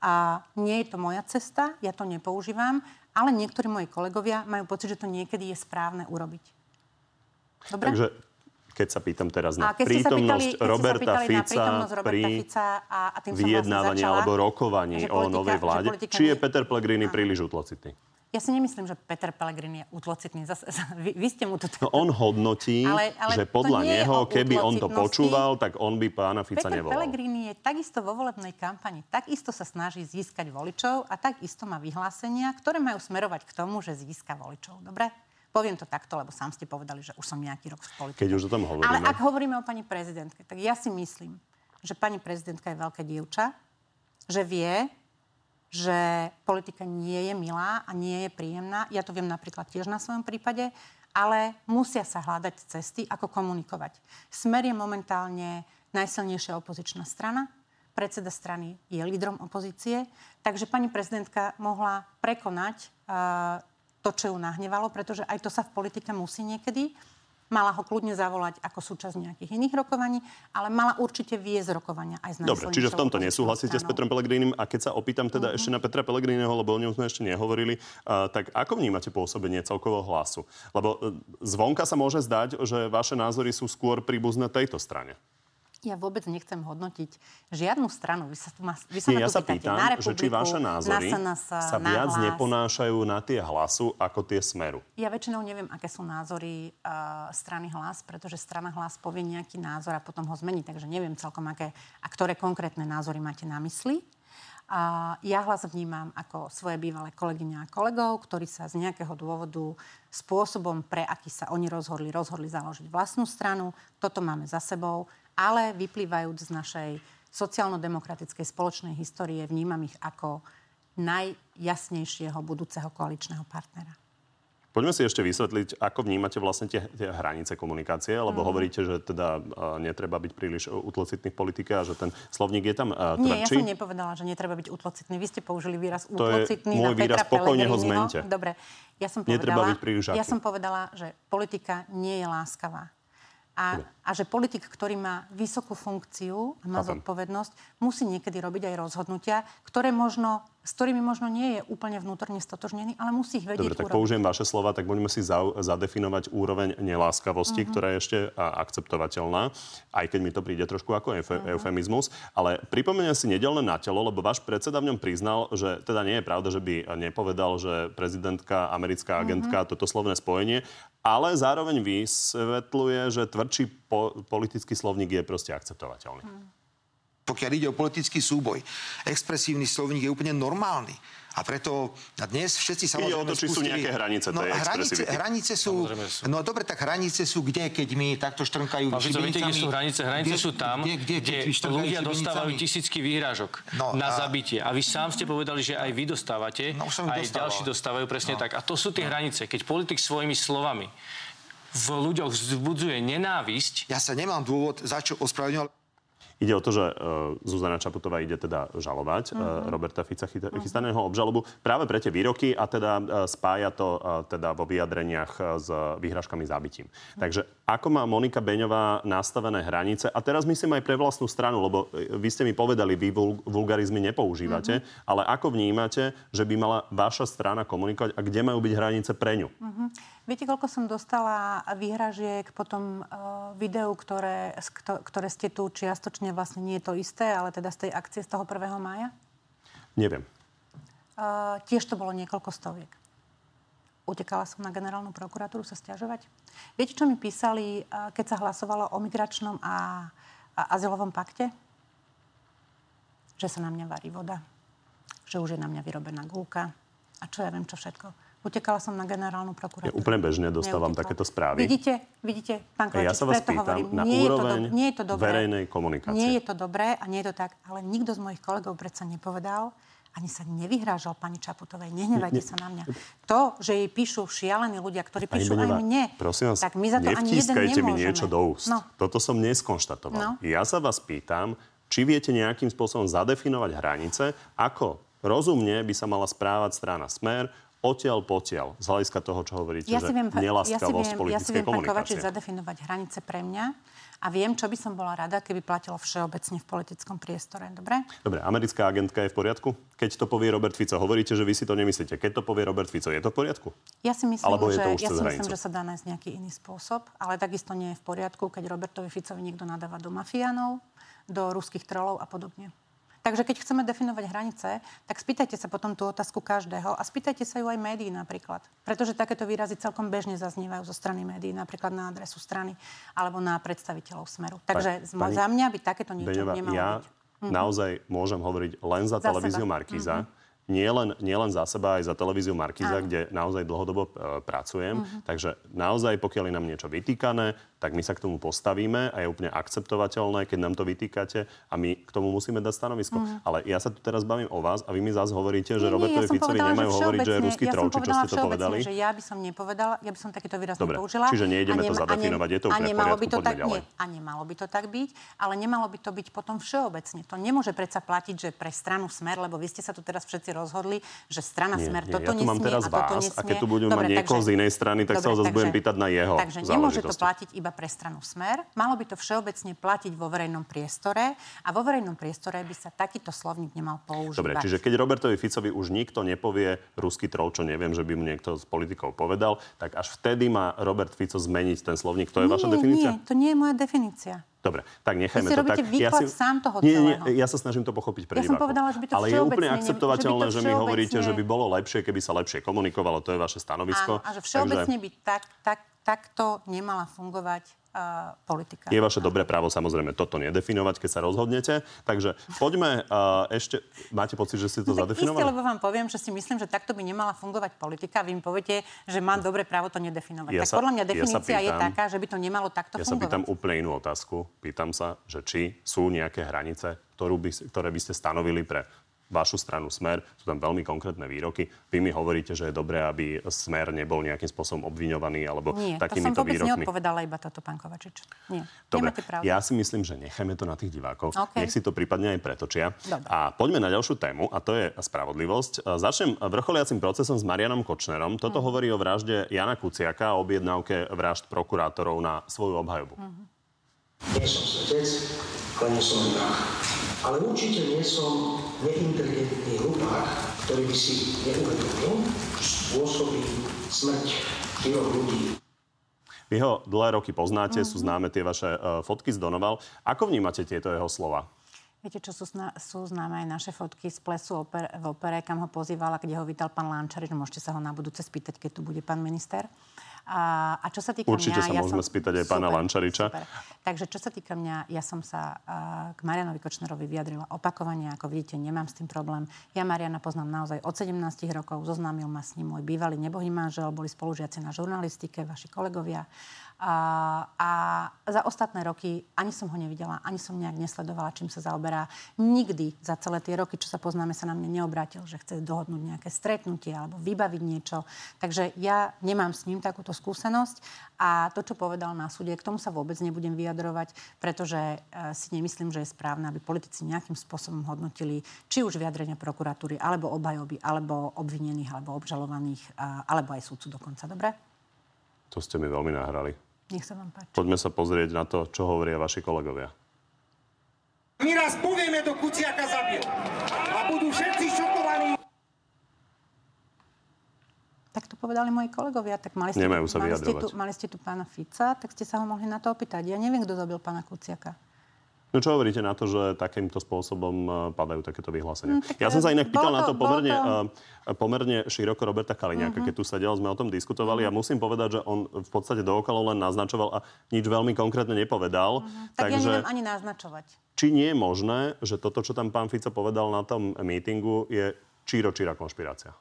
A nie je to moja cesta, ja to nepoužívam, ale niektorí moji kolegovia majú pocit, že to niekedy je správne urobiť. Dobre? Takže keď sa pýtam teraz na pýtali- prítomnosť Roberta Fica prítomnosť Roberta pri Fica a, a tým vyjednávaní začala, alebo rokovaní že o politika- novej vláde, politika či je Peter Pellegrini príliš utlocitný? Ja si nemyslím, že Peter Pellegrini je utlocitný. Zas, vy, vy ste mu to... No on hodnotí, Ale- ale že podľa neho, keby on to počúval, tak on by pána Fica Peter nevolal. Pellegrini je takisto vo volebnej kampani. Takisto sa snaží získať voličov a takisto má vyhlásenia, ktoré majú smerovať k tomu, že získa voličov. Dobre? Poviem to takto, lebo sám ste povedali, že už som nejaký rok v politike. Keď už o tom hovoríme. Ale ak hovoríme o pani prezidentke, tak ja si myslím, že pani prezidentka je veľké dievča, že vie, že politika nie je milá a nie je príjemná. Ja to viem napríklad tiež na svojom prípade, ale musia sa hľadať cesty, ako komunikovať. Smer je momentálne najsilnejšia opozičná strana. predseda strany je lídrom opozície, takže pani prezidentka mohla prekonať uh, to, čo ju nahnevalo, pretože aj to sa v politike musí niekedy. Mala ho kľudne zavolať ako súčasť nejakých iných rokovaní, ale mala určite viesť rokovania aj s Dobre, čiže v tomto nesúhlasíte stranou. s Petrom Pelegrínim. A keď sa opýtam teda uh-huh. ešte na Petra Pelegríneho, lebo o ňom sme ešte nehovorili, uh, tak ako vnímate pôsobenie celkového hlasu? Lebo uh, zvonka sa môže zdať, že vaše názory sú skôr príbuzné tejto strane. Ja vôbec nechcem hodnotiť žiadnu stranu. Vy sa, ma, vy sa Nie, ja sa pýtam, na že či vaše názory na SNS, sa na viac hlas. neponášajú na tie hlasu ako tie smeru. Ja väčšinou neviem, aké sú názory uh, strany hlas, pretože strana hlas povie nejaký názor a potom ho zmení. Takže neviem celkom, aké, a ktoré konkrétne názory máte na mysli. A ja hlas vnímam ako svoje bývalé kolegyne a kolegov, ktorí sa z nejakého dôvodu spôsobom, pre aký sa oni rozhodli, rozhodli založiť vlastnú stranu. Toto máme za sebou ale vyplývajúc z našej sociálno-demokratickej spoločnej histórie, vnímam ich ako najjasnejšieho budúceho koaličného partnera. Poďme si ešte vysvetliť, ako vnímate vlastne tie, tie hranice komunikácie, lebo mm. hovoríte, že teda uh, netreba byť príliš utlocitný v politike a že ten slovník je tam uh, tvrdší. Nie, ja som nepovedala, že netreba byť utlocitný. Vy ste použili výraz to utlocitný je môj na výraz, Petra pokojne ho zmente. Dobre, ja som povedala, netreba byť príliš ja som povedala, že politika nie je láskavá. A, a že politik, ktorý má vysokú funkciu a má Chápem. zodpovednosť, musí niekedy robiť aj rozhodnutia, ktoré možno s ktorými možno nie je úplne vnútorne stotožnený, ale musí ich vedieť Dobre, tak urobiť. použijem vaše slova, tak budeme si za, zadefinovať úroveň neláskavosti, uh-huh. ktorá je ešte a, akceptovateľná, aj keď mi to príde trošku ako efe, uh-huh. eufemizmus. Ale pripomeniem si nedelné na telo, lebo váš predseda v ňom priznal, že teda nie je pravda, že by nepovedal, že prezidentka, americká agentka, uh-huh. toto slovné spojenie, ale zároveň vysvetľuje, že tvrdší po, politický slovník je proste akceptovateľný. Uh-huh pokiaľ ide o politický súboj. Expresívny slovník je úplne normálny. A preto a dnes všetci samozrejme... Ide o to, či spustili... sú nejaké hranice no, hranice, hranice sú, sú... No dobre, tak hranice sú kde, keď mi takto štrnkajú Pán viete, kde sú hranice? Hranice kde, sú tam, kde, kde, kde, kde ľudia dostávajú tisícky výhrážok no, na a... zabitie. A vy sám ste povedali, že aj vy dostávate, no, aj dostával. ďalší dostávajú presne no. tak. A to sú tie no. hranice. Keď politik svojimi slovami v ľuďoch vzbudzuje nenávisť... Ja sa nemám dôvod za čo ospravedlňovať. Ide o to, že uh, Zuzana Čaputová ide teda žalovať uh, Roberta Fica uh-huh. chystaného obžalobu práve pre tie výroky a teda uh, spája to teda vo vyjadreniach s vyhražkami zábitím. Uh-huh. Takže ako má Monika Beňová nastavené hranice, a teraz myslím aj pre vlastnú stranu, lebo vy ste mi povedali, vy vul, vulgarizmy nepoužívate, uh-huh. ale ako vnímate, že by mala vaša strana komunikovať a kde majú byť hranice pre ňu? Uh-huh. Viete, koľko som dostala výhražiek po tom uh, videu, ktoré, ktoré ste tu čiastočne vlastne nie je to isté, ale teda z tej akcie z toho 1. mája? Neviem. Uh, tiež to bolo niekoľko stoviek. Utekala som na generálnu prokuratúru sa stiažovať. Viete, čo mi písali, uh, keď sa hlasovalo o migračnom a, a azylovom pakte? Že sa na mňa varí voda. Že už je na mňa vyrobená gulka. A čo ja viem, čo všetko. Utekala som na generálnu prokuratúru. Ja úplne bežne dostávam Neutekla. takéto správy. Vidíte, vidíte, pán Kovačič, ja sa vás pýtam hovorím, na nie úroveň je to, do, nie je to dobré, verejnej komunikácie. Nie je to dobré a nie je to tak, ale nikto z mojich kolegov predsa nepovedal, ani sa nevyhrážal pani Čaputovej. Nehnevajte ne, sa na mňa. To, že jej píšu šialení ľudia, ktorí píšu Beneva, aj mne, prosím vás, tak my za to ani jeden nemôžeme. mi niečo do úst. No. Toto som neskonštatoval. No. Ja sa vás pýtam, či viete nejakým spôsobom zadefinovať hranice, ako rozumne by sa mala správať strana Smer odtiaľ potiaľ, z hľadiska toho, čo hovoríte, ja že viem, ja viem, ja si viem, pán Kovačič, zadefinovať hranice pre mňa a viem, čo by som bola rada, keby platilo všeobecne v politickom priestore. Dobre? Dobre, americká agentka je v poriadku? Keď to povie Robert Fico, hovoríte, že vy si to nemyslíte. Keď to povie Robert Fico, je to v poriadku? Ja si myslím, Alebo že, je to už ja si myslím že sa dá nájsť nejaký iný spôsob, ale takisto nie je v poriadku, keď Robertovi Ficovi niekto nadáva do mafiánov, do ruských trolov a podobne. Takže keď chceme definovať hranice, tak spýtajte sa potom tú otázku každého a spýtajte sa ju aj médií napríklad. Pretože takéto výrazy celkom bežne zaznievajú zo strany médií, napríklad na adresu strany alebo na predstaviteľov Smeru. Takže pani, za mňa by takéto niečo Beňová, nemalo ja byť. Mhm. naozaj môžem hovoriť len za, za televíziu seba. Markíza. Mm-hmm nie len, nie len za seba, aj za televíziu Markiza, Áno. kde naozaj dlhodobo e, pracujem. Uh-huh. Takže naozaj, pokiaľ je nám niečo vytýkané, tak my sa k tomu postavíme a je úplne akceptovateľné, keď nám to vytýkate a my k tomu musíme dať stanovisko. Mm. Ale ja sa tu teraz bavím o vás a vy mi zase hovoríte, že Robertovi ja Ficovi nemajú hovoriť, že je ruský ja či čo ste to povedali? že ja by som nepovedala, ja by som takéto výraz Dobre, použila. Čiže nejdeme to zadefinovať, je to v poriadku, by to tak, nie, A nemalo by to tak byť, ale nemalo by to byť potom všeobecne. To nemôže predsa platiť, že pre stranu Smer, lebo vy ste sa tu teraz všetci rozhodli, že strana nie, Smer nie, toto ja tu mám teraz a toto vás, a keď tu budeme mať niekoho z inej strany, tak sa ho zase budem pýtať na jeho Takže nemôže to platiť iba pre stranu Smer, malo by to všeobecne platiť vo verejnom priestore a vo verejnom priestore by sa takýto slovník nemal používať. Dobre, čiže keď Robertovi Ficovi už nikto nepovie ruský trol, čo neviem, že by mu niekto z politikov povedal, tak až vtedy má Robert Fico zmeniť ten slovník. To je nie, vaša definícia? Nie, to nie je moja definícia. Dobre, tak nechajme to tak. ja si... sám toho nie, nie, ja sa snažím to pochopiť pre ja som povedala, že by to Ale je úplne akceptovateľné, že, že mi hovoríte, že by bolo lepšie, keby sa lepšie komunikovalo. To je vaše stanovisko. Áno, a že všeobecne Takže... by tak, tak, takto nemala fungovať uh, politika. Je vaše dobré právo samozrejme toto nedefinovať, keď sa rozhodnete. Takže poďme uh, ešte... Máte pocit, že ste to no, zadefinovali? Isté, lebo vám poviem, že si myslím, že takto by nemala fungovať politika. Vy mi poviete, že mám dobré právo to nedefinovať. Ja tak sa, podľa mňa definícia ja pýtam, je taká, že by to nemalo takto ja fungovať. Ja sa pýtam úplne inú otázku. Pýtam sa, že či sú nejaké hranice, ktorú by, ktoré by ste stanovili pre vašu stranu Smer. Sú tam veľmi konkrétne výroky. Vy mi hovoríte, že je dobré, aby Smer nebol nejakým spôsobom obviňovaný alebo Nie, takýmito výrokmi. Nie, to som neodpovedala iba toto, pán Kovačič. Nie, Dobre, ja si myslím, že nechajme to na tých divákov. Okay. Nech si to prípadne aj pretočia. Dobre. A poďme na ďalšiu tému, a to je spravodlivosť. Začnem vrcholiacim procesom s Marianom Kočnerom. Toto mm. hovorí o vražde Jana Kuciaka a objednávke vražd prokurátorov na svoju obhajobu. Mm. Nie som svetec, ale určite nie som neinteligentný hlupák, ktorý by si neuvedomil, spôsobí smrť troch ľudí. Vy ho dlhé roky poznáte, mm-hmm. sú mhm. známe tie vaše uh, fotky z Donoval. Ako vnímate tieto jeho slova? Viete, čo sú, zna- sú známe aj naše fotky z plesu oper- v opere, kam ho pozývala, kde ho vítal pán Lančarič. Môžete sa ho na budúce spýtať, keď tu bude pán minister. A, a čo sa týka Určite mňa... sa ja môžeme som... spýtať aj pána super, Lančariča. Super. Takže čo sa týka mňa, ja som sa uh, k Marianovi Kočnerovi vyjadrila opakovane. Ako vidíte, nemám s tým problém. Ja Mariana poznám naozaj od 17 rokov. Zoznámil ma s ním môj bývalý nebohý manžel. Boli spolužiaci na žurnalistike, vaši kolegovia. A, za ostatné roky ani som ho nevidela, ani som nejak nesledovala, čím sa zaoberá. Nikdy za celé tie roky, čo sa poznáme, sa na mňa neobrátil, že chce dohodnúť nejaké stretnutie alebo vybaviť niečo. Takže ja nemám s ním takúto skúsenosť a to, čo povedal na súde, k tomu sa vôbec nebudem vyjadrovať, pretože e, si nemyslím, že je správne, aby politici nejakým spôsobom hodnotili či už vyjadrenia prokuratúry, alebo obhajoby, alebo obvinených, alebo obžalovaných, alebo aj súdcu dokonca. Dobre? To ste mi veľmi nahrali. Nech sa vám páči. Poďme sa pozrieť na to, čo hovoria vaši kolegovia. My raz povieme, do Kuciaka zabil. A budú všetci šokovaní. Tak to povedali moji kolegovia. Tak mali ste, Nemajú sa mali ste, tu, mali ste tu pána Fica, tak ste sa ho mohli na to opýtať. Ja neviem, kto zabil pána Kuciaka. No čo hovoríte na to, že takýmto spôsobom e, padajú takéto vyhlásenia? Mm, ja som sa inak pýtal to, na to pomerne, to... E, pomerne široko Roberta Kaliňáka, mm-hmm. keď tu sedel, sme o tom diskutovali mm-hmm. a musím povedať, že on v podstate dookolo len naznačoval a nič veľmi konkrétne nepovedal. Mm-hmm. Tak takže... ja neviem ani naznačovať. Či nie je možné, že toto, čo tam pán Fico povedal na tom mítingu, je číro-číra konšpirácia?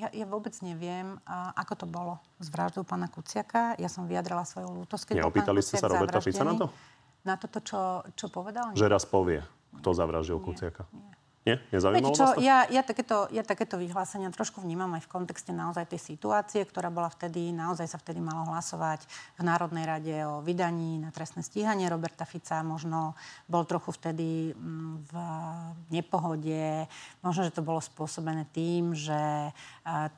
Ja, ja vôbec neviem, a, ako to bolo s vraždou pána Kuciaka. Ja som vyjadrala svoju lútosť, keď Neopýtali ste sa Roberta Fica na to? Na toto, čo, čo povedal? Že raz povie, kto zavraždil Kuciaka. Nie. Nie? Nezaujímalo čo, Ja, ja, takéto, ja takéto vyhlásenia trošku vnímam aj v kontexte naozaj tej situácie, ktorá bola vtedy, naozaj sa vtedy malo hlasovať v Národnej rade o vydaní na trestné stíhanie Roberta Fica. Možno bol trochu vtedy mm, v nepohode. Možno, že to bolo spôsobené tým, že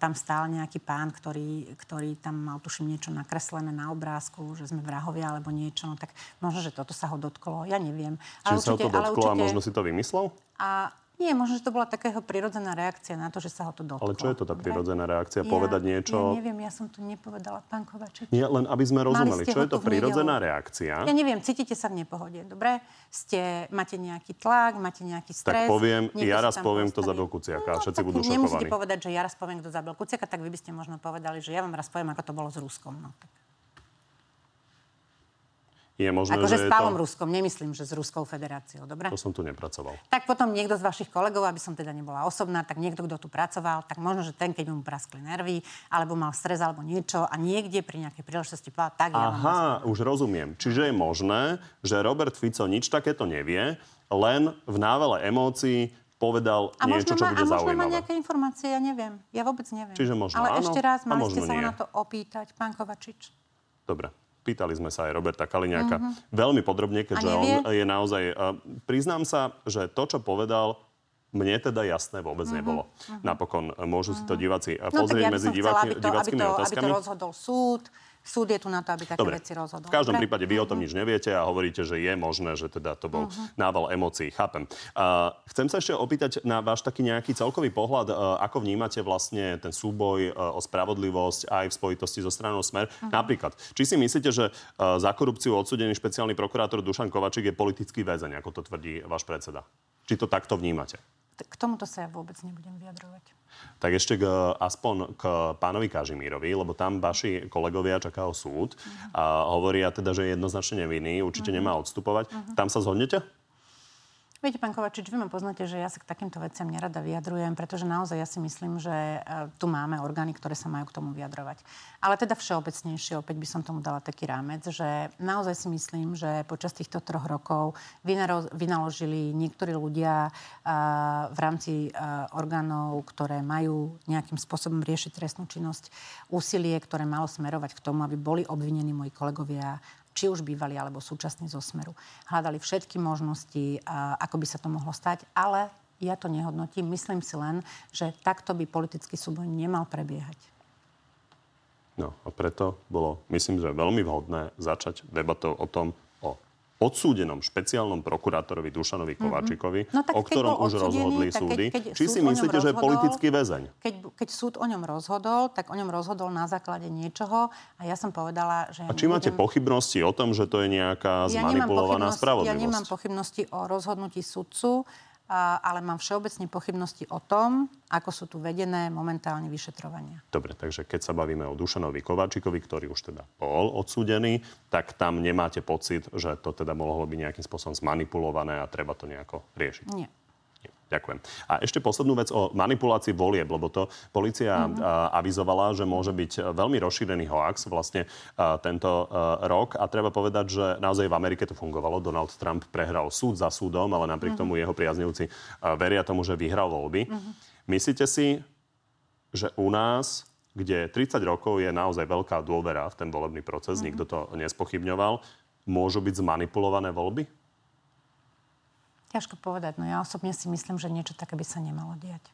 tam stál nejaký pán, ktorý, ktorý tam mal, tuším, niečo nakreslené na obrázku, že sme vrahovia alebo niečo. No tak možno, že toto sa ho dotklo. Ja neviem. Čiže ale určite, sa ho to dotklo určite, a možno si to vymyslel? A nie, možno, že to bola taká prirodzená reakcia na to, že sa ho to dotklo. Ale čo je to tá prirodzená reakcia? Ja, Povedať niečo... Ja neviem, ja som to nepovedala, pán Kovačič. Nie, len aby sme rozumeli, čo je to prirodzená reakcia? Ja neviem, cítite sa v nepohode, dobre? Ste, máte nejaký tlak, máte nejaký stres. Tak poviem, ja raz poviem, kto zabil Kuciaka no, všetci budú šokovaní. Nemusíte povedať, že ja raz poviem, kto zabil Kuciaka, tak vy by ste možno povedali, že ja vám raz poviem, ako to bolo s Ruskom. No, tak. Je možné, akože že s Pálom to... Ruskom, nemyslím, že s Ruskou federáciou, dobre? To som tu nepracoval. Tak potom niekto z vašich kolegov, aby som teda nebola osobná, tak niekto, kto tu pracoval, tak možno, že ten, keď mu praskli nervy, alebo mal stres alebo niečo a niekde pri nejakej príležitosti povedal, tak ja Aha, už rozumiem. Čiže je možné, že Robert Fico nič takéto nevie, len v návele emócií povedal a niečo, čo bude zaujímavé. A možno má nejaké informácie, ja neviem. Ja vôbec neviem. Čiže možno Ale áno, ešte raz, mali ste sa nie. na to opýtať, pán Kovačič. Dobre. Pýtali sme sa aj Roberta Kaliňáka mm-hmm. veľmi podrobne, keďže on je naozaj... Priznám sa, že to, čo povedal, mne teda jasné vôbec mm-hmm. nebolo. Mm-hmm. Napokon môžu mm-hmm. si to diváci no, pozrieť ja medzi divácky, diváckými otázkami. Aby to rozhodol súd, Súd je tu na to, aby také Dobre. veci rozhodol. V každom Dobre? prípade vy o tom nič neviete a hovoríte, že je možné, že teda to bol uh-huh. nával emócií. Chápem. Uh, chcem sa ešte opýtať na váš taký nejaký celkový pohľad, uh, ako vnímate vlastne ten súboj uh, o spravodlivosť aj v spojitosti so stranou Smer. Uh-huh. Napríklad, či si myslíte, že uh, za korupciu odsudený špeciálny prokurátor Dušan Kovačík je politický väzeň, ako to tvrdí váš predseda? Či to takto vnímate? K tomuto sa ja vôbec nebudem vyjadrovať. Tak ešte k, aspoň k pánovi Kažimírovi, lebo tam vaši kolegovia čakajú súd a hovoria teda, že je jednoznačne nevinný, určite uh-huh. nemá odstupovať. Uh-huh. Tam sa zhodnete? Viete, pán Kovačič, vy ma poznáte, že ja sa k takýmto veciam nerada vyjadrujem, pretože naozaj ja si myslím, že e, tu máme orgány, ktoré sa majú k tomu vyjadrovať. Ale teda všeobecnejšie, opäť by som tomu dala taký rámec, že naozaj si myslím, že počas týchto troch rokov vynaložili niektorí ľudia e, v rámci e, orgánov, ktoré majú nejakým spôsobom riešiť trestnú činnosť, úsilie, ktoré malo smerovať k tomu, aby boli obvinení moji kolegovia či už bývalí alebo súčasní zo Smeru. Hľadali všetky možnosti, ako by sa to mohlo stať, ale ja to nehodnotím. Myslím si len, že takto by politický súboj nemal prebiehať. No a preto bolo, myslím, že veľmi vhodné začať debatou o tom, odsúdenom špeciálnom prokurátorovi Dušanovi mhm. Kováčikovi, mm-hmm. no, o ktorom už rozhodli súdy. Keď, keď Či si myslíte, že je politický väzeň? Keď, keď súd o ňom rozhodol, tak o ňom rozhodol na základe niečoho a ja som povedala, že... A či máte pochybnosti o tom, že to je nejaká ja zmanipulovaná spravodlivosť? Ja nemám pochybnosti o rozhodnutí sudcu ale mám všeobecne pochybnosti o tom, ako sú tu vedené momentálne vyšetrovania. Dobre, takže keď sa bavíme o Dušanovi Kováčikovi, ktorý už teda bol odsúdený, tak tam nemáte pocit, že to teda mohlo byť nejakým spôsobom zmanipulované a treba to nejako riešiť? Nie. Ďakujem. A ešte poslednú vec o manipulácii volieb, lebo to policia mm-hmm. avizovala, že môže byť veľmi rozšírený hoax vlastne tento rok. A treba povedať, že naozaj v Amerike to fungovalo. Donald Trump prehral súd za súdom, ale napriek mm-hmm. tomu jeho priaznivci veria tomu, že vyhral voľby. Mm-hmm. Myslíte si, že u nás kde 30 rokov je naozaj veľká dôvera v ten volebný proces, mm-hmm. nikto to nespochybňoval, môžu byť zmanipulované voľby? Ťažko povedať, no ja osobne si myslím, že niečo také by sa nemalo diať.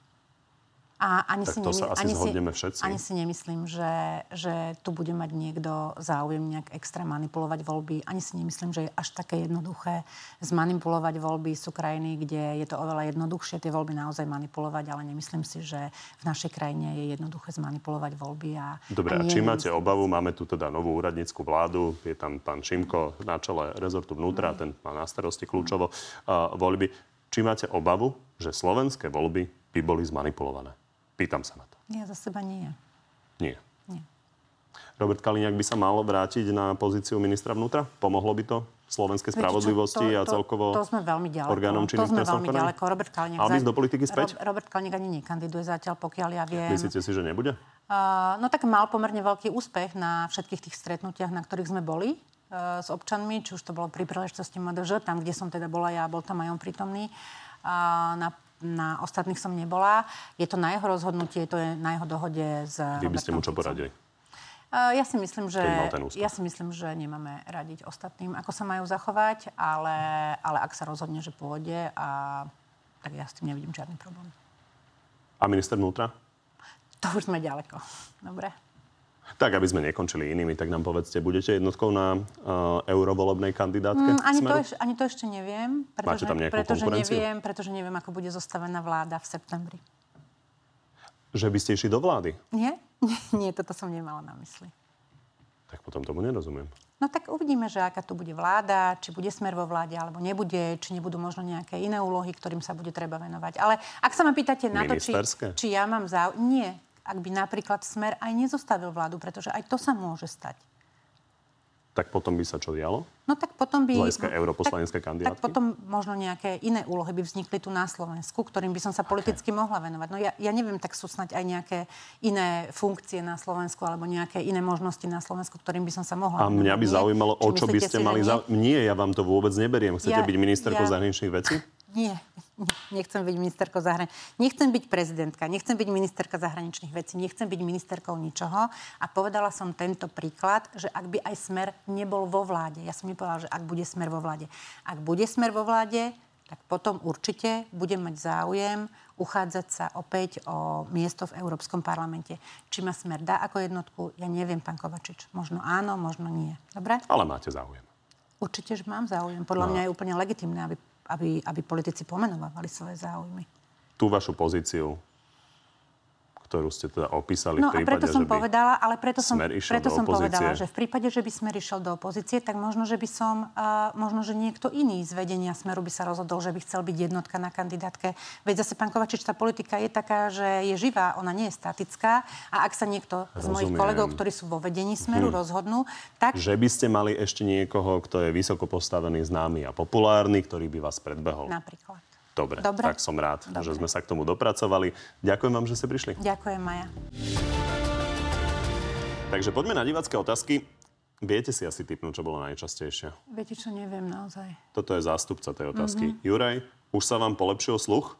A ani tak si to sa asi ani zhodneme všetci. Ani si nemyslím, že, že tu bude mať niekto záujem nejak extra manipulovať voľby. Ani si nemyslím, že je až také jednoduché zmanipulovať voľby. Sú krajiny, kde je to oveľa jednoduchšie tie voľby naozaj manipulovať, ale nemyslím si, že v našej krajine je jednoduché zmanipulovať voľby. A, Dobre, a, a či máte obavu? Máme tu teda novú úradnícku vládu, je tam pán Šimko na čele rezortu vnútra, mm. ten má na starosti kľúčovo uh, voľby. Či máte obavu, že slovenské voľby by boli zmanipulované? Pýtam sa na to. Ja za seba nie. Nie. Nie. Robert Kaliňák by sa mal vrátiť na pozíciu ministra vnútra? Pomohlo by to slovenskej spravodlivosti a celkovo to, to sme veľmi ďaleko. orgánom To sme veľmi ďaleko. Robert Kaliňák... Ale do politiky späť? Robert Kaliňák ani nekandiduje zatiaľ, pokiaľ ja viem. Myslíte si, že nebude? Uh, no tak mal pomerne veľký úspech na všetkých tých stretnutiach, na ktorých sme boli uh, s občanmi, či už to bolo pri príležitosti MDŽ, tam, kde som teda bola ja, bol tam aj on prítomný. Uh, na na ostatných som nebola. Je to na jeho rozhodnutie, to je na jeho dohode s Vy by ste mu čo poradili? Ja si, myslím, že, ja si myslím, že nemáme radiť ostatným, ako sa majú zachovať, ale, ale ak sa rozhodne, že pôjde, a, tak ja s tým nevidím žiadny problém. A minister vnútra? To už sme ďaleko. Dobre. Tak, aby sme nekončili inými, tak nám povedzte, budete jednotkou na uh, eurovolebnej kandidátke? Mm, ani, to eš, ani to ešte neviem. Pretože, Máte tam pretože neviem, pretože neviem, ako bude zostavená vláda v septembri. Že by ste išli do vlády? Nie? Nie, toto som nemala na mysli. Tak potom tomu nerozumiem. No tak uvidíme, že aká tu bude vláda, či bude smer vo vláde, alebo nebude, či nebudú možno nejaké iné úlohy, ktorým sa bude treba venovať. Ale ak sa ma pýtate na to, či, či ja mám záujem... Nie, ak by napríklad Smer aj nezostavil vládu, pretože aj to sa môže stať. tak potom by sa čo dialo? No tak potom by... Z europoslanecké kandidátky? Tak potom možno nejaké iné úlohy by vznikli tu na Slovensku, ktorým by som sa politicky okay. mohla venovať. No ja, ja neviem, tak sú snať aj nejaké iné funkcie na Slovensku alebo nejaké iné možnosti na Slovensku, ktorým by som sa mohla A mňa by zaujímalo, o čo by ste si, mali... Za... Nie, ja vám to vôbec neberiem. Chcete ja, byť ministerkou ja... zahraničných vecí? Nie, nechcem byť ministerkou zahraničných. Nechcem byť prezidentka, nechcem byť ministerka zahraničných vecí, nechcem byť ministerkou ničoho. A povedala som tento príklad, že ak by aj smer nebol vo vláde, ja som nepovedala, že ak bude smer vo vláde. Ak bude smer vo vláde, tak potom určite budem mať záujem uchádzať sa opäť o miesto v Európskom parlamente. Či ma smer dá ako jednotku, ja neviem, pán Kovačič. Možno áno, možno nie. Dobre? Ale máte záujem. Určite, že mám záujem. Podľa no. mňa je úplne legitimné, aby aby, aby politici pomenovali svoje záujmy. Tú vašu pozíciu ktorú ste teda opísali no, v prípade, a preto som že by povedala, ale preto som, preto som povedala, že v prípade, že by Smer išiel do opozície, tak možno, že by som, uh, možno, že niekto iný z vedenia Smeru by sa rozhodol, že by chcel byť jednotka na kandidátke. Veď zase, pán Kovačič, tá politika je taká, že je živá, ona nie je statická. A ak sa niekto Rozumiem. z mojich kolegov, ktorí sú vo vedení Smeru, hm. rozhodnú, tak... Že by ste mali ešte niekoho, kto je vysoko postavený, známy a populárny, ktorý by vás predbehol. Napríklad. Dobre, Dobre, tak som rád, Dobre. že sme sa k tomu dopracovali. Ďakujem vám, že ste prišli. Ďakujem, Maja. Takže poďme na divácké otázky. Viete si asi typnúť, čo bolo najčastejšie? Viete čo, neviem naozaj. Toto je zástupca tej otázky. Mm-hmm. Juraj, už sa vám polepšil sluch?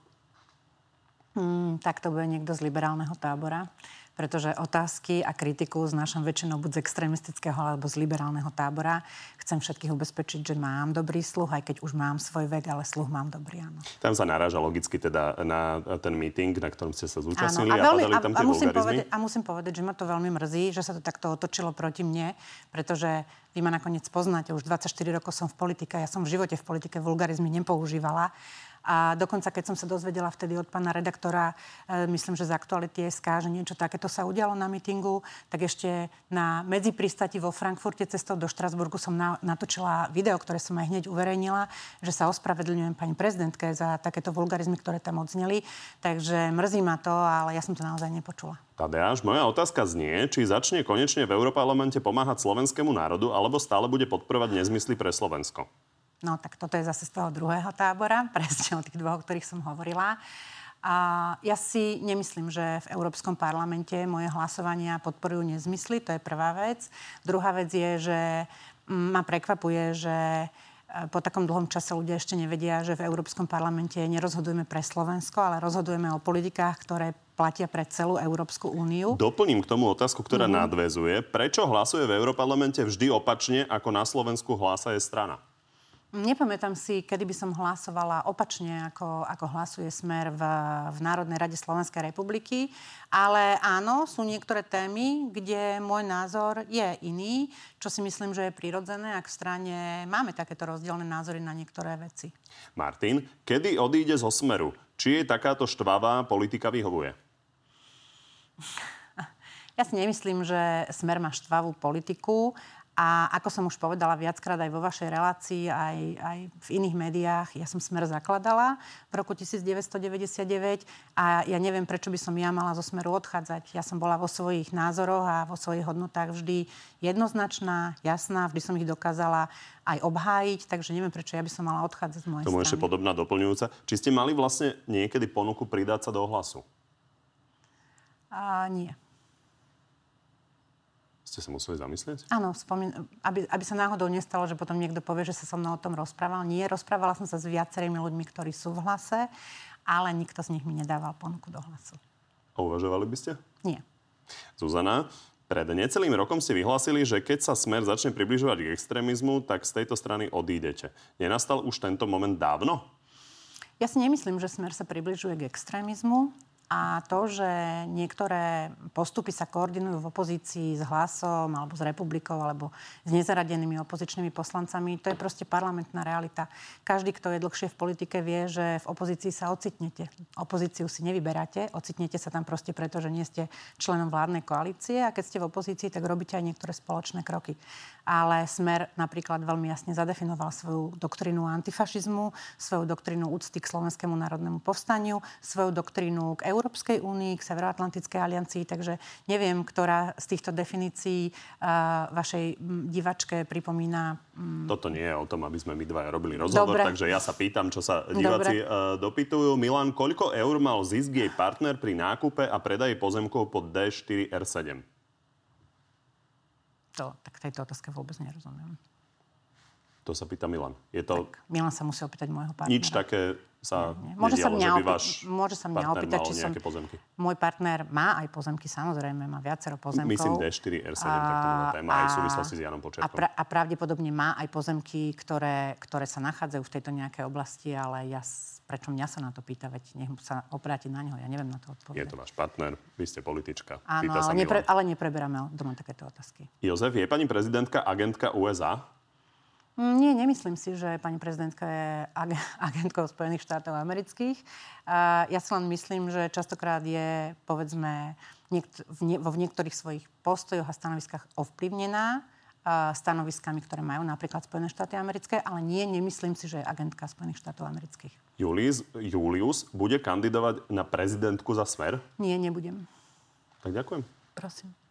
Hmm, tak to bude niekto z liberálneho tábora pretože otázky a kritiku znášam väčšinou buď z extrémistického alebo z liberálneho tábora. Chcem všetkých ubezpečiť, že mám dobrý sluch, aj keď už mám svoj vek, ale sluch mám dobrý, áno. Tam sa naráža logicky teda na ten meeting, na ktorom ste sa zúčastnili áno, a, veľmi, a, tam tie a musím, povedať, a musím povedať, že ma to veľmi mrzí, že sa to takto otočilo proti mne, pretože vy ma nakoniec poznáte, už 24 rokov som v politike, ja som v živote v politike vulgarizmy nepoužívala a dokonca, keď som sa dozvedela vtedy od pána redaktora, e, myslím, že z Aktuality SK, že niečo takéto sa udialo na mítingu, tak ešte na medziprístati vo Frankfurte cestou do Štrasburgu som na, natočila video, ktoré som aj hneď uverejnila, že sa ospravedlňujem pani prezidentke za takéto vulgarizmy, ktoré tam odzneli. Takže mrzí ma to, ale ja som to naozaj nepočula. Tadeáš, moja otázka znie, či začne konečne v Európarlamente pomáhať slovenskému národu, alebo stále bude podporovať nezmysly pre Slovensko. No tak toto je zase z toho druhého tábora, presne o tých dvoch, o ktorých som hovorila. A ja si nemyslím, že v Európskom parlamente moje hlasovania podporujú nezmysly, to je prvá vec. Druhá vec je, že ma prekvapuje, že e, po takom dlhom čase ľudia ešte nevedia, že v Európskom parlamente nerozhodujeme pre Slovensko, ale rozhodujeme o politikách, ktoré platia pre celú Európsku úniu. Doplním k tomu otázku, ktorá mm-hmm. nadvezuje. Prečo hlasuje v Európarlamente vždy opačne, ako na Slovensku hlása je strana? Nepamätám si, kedy by som hlasovala opačne, ako, ako hlasuje Smer v, v Národnej rade Slovenskej republiky. Ale áno, sú niektoré témy, kde môj názor je iný, čo si myslím, že je prirodzené, ak v strane máme takéto rozdielne názory na niektoré veci. Martin, kedy odíde zo Smeru? Či je takáto štvavá politika vyhovuje? Ja si nemyslím, že Smer má štvavú politiku. A ako som už povedala viackrát aj vo vašej relácii, aj, aj v iných médiách, ja som Smer zakladala v roku 1999 a ja neviem, prečo by som ja mala zo Smeru odchádzať. Ja som bola vo svojich názoroch a vo svojich hodnotách vždy jednoznačná, jasná, vždy som ich dokázala aj obhájiť, takže neviem, prečo ja by som mala odchádzať z mojej Tomu ešte podobná doplňujúca. Či ste mali vlastne niekedy ponuku pridať sa do hlasu? A, nie ste sa museli zamyslieť? Áno, spomín- aby, aby sa náhodou nestalo, že potom niekto povie, že sa so mnou o tom rozprával. Nie, rozprávala som sa s viacerými ľuďmi, ktorí sú v hlase, ale nikto z nich mi nedával ponuku do hlasu. A uvažovali by ste? Nie. Zuzana, pred necelým rokom ste vyhlásili, že keď sa smer začne približovať k extrémizmu, tak z tejto strany odídete. Nenastal už tento moment dávno? Ja si nemyslím, že smer sa približuje k extrémizmu. A to, že niektoré postupy sa koordinujú v opozícii s hlasom alebo s republikou alebo s nezaradenými opozičnými poslancami, to je proste parlamentná realita. Každý, kto je dlhšie v politike, vie, že v opozícii sa ocitnete. Opozíciu si nevyberáte, ocitnete sa tam proste preto, že nie ste členom vládnej koalície a keď ste v opozícii, tak robíte aj niektoré spoločné kroky ale Smer napríklad veľmi jasne zadefinoval svoju doktrínu antifašizmu, svoju doktrínu úcty k slovenskému národnému povstaniu, svoju doktrínu k Európskej únii, k Severoatlantickej aliancii, takže neviem, ktorá z týchto definícií uh, vašej divačke pripomína... Um... Toto nie je o tom, aby sme my dvaja robili rozhovor, Dobre. takže ja sa pýtam, čo sa diváci uh, dopytujú. Milan, koľko eur mal zisk jej partner pri nákupe a predaji pozemkov pod D4R7? To, tak tejto otázke vôbec nerozumiem. To sa pýta Milan. Je to... Tak, Milan sa musí opýtať môjho partnera. Nič také sa. Môže sa mňa, opi- môže sa mňa opýtať, či som... pozemky. Môj partner má aj pozemky, samozrejme, má viacero pozemkov. Myslím D4, R7, a, tak to bola téma aj v súvislosti s Janom Počerkom. A, pra, a pravdepodobne má aj pozemky, ktoré, ktoré sa nachádzajú v tejto nejakej oblasti, ale ja, prečo mňa sa na to pýta, veď nech sa opráti na neho, ja neviem na to odpovedať. Je to váš partner, vy ste politička. Áno, ale, nepre, ale nepreberáme doma takéto otázky. Jozef, je pani prezidentka agentka USA? Mm, nie, nemyslím si, že pani prezidentka je agentkou Spojených štátov amerických. Ja si len myslím, že častokrát je, povedzme, vo niektorých svojich postojoch a stanoviskách ovplyvnená stanoviskami, ktoré majú napríklad Spojené štáty americké, ale nie, nemyslím si, že je agentka Spojených štátov amerických. Julius, Julius bude kandidovať na prezidentku za smer? Nie, nebudem. Tak ďakujem. Prosím.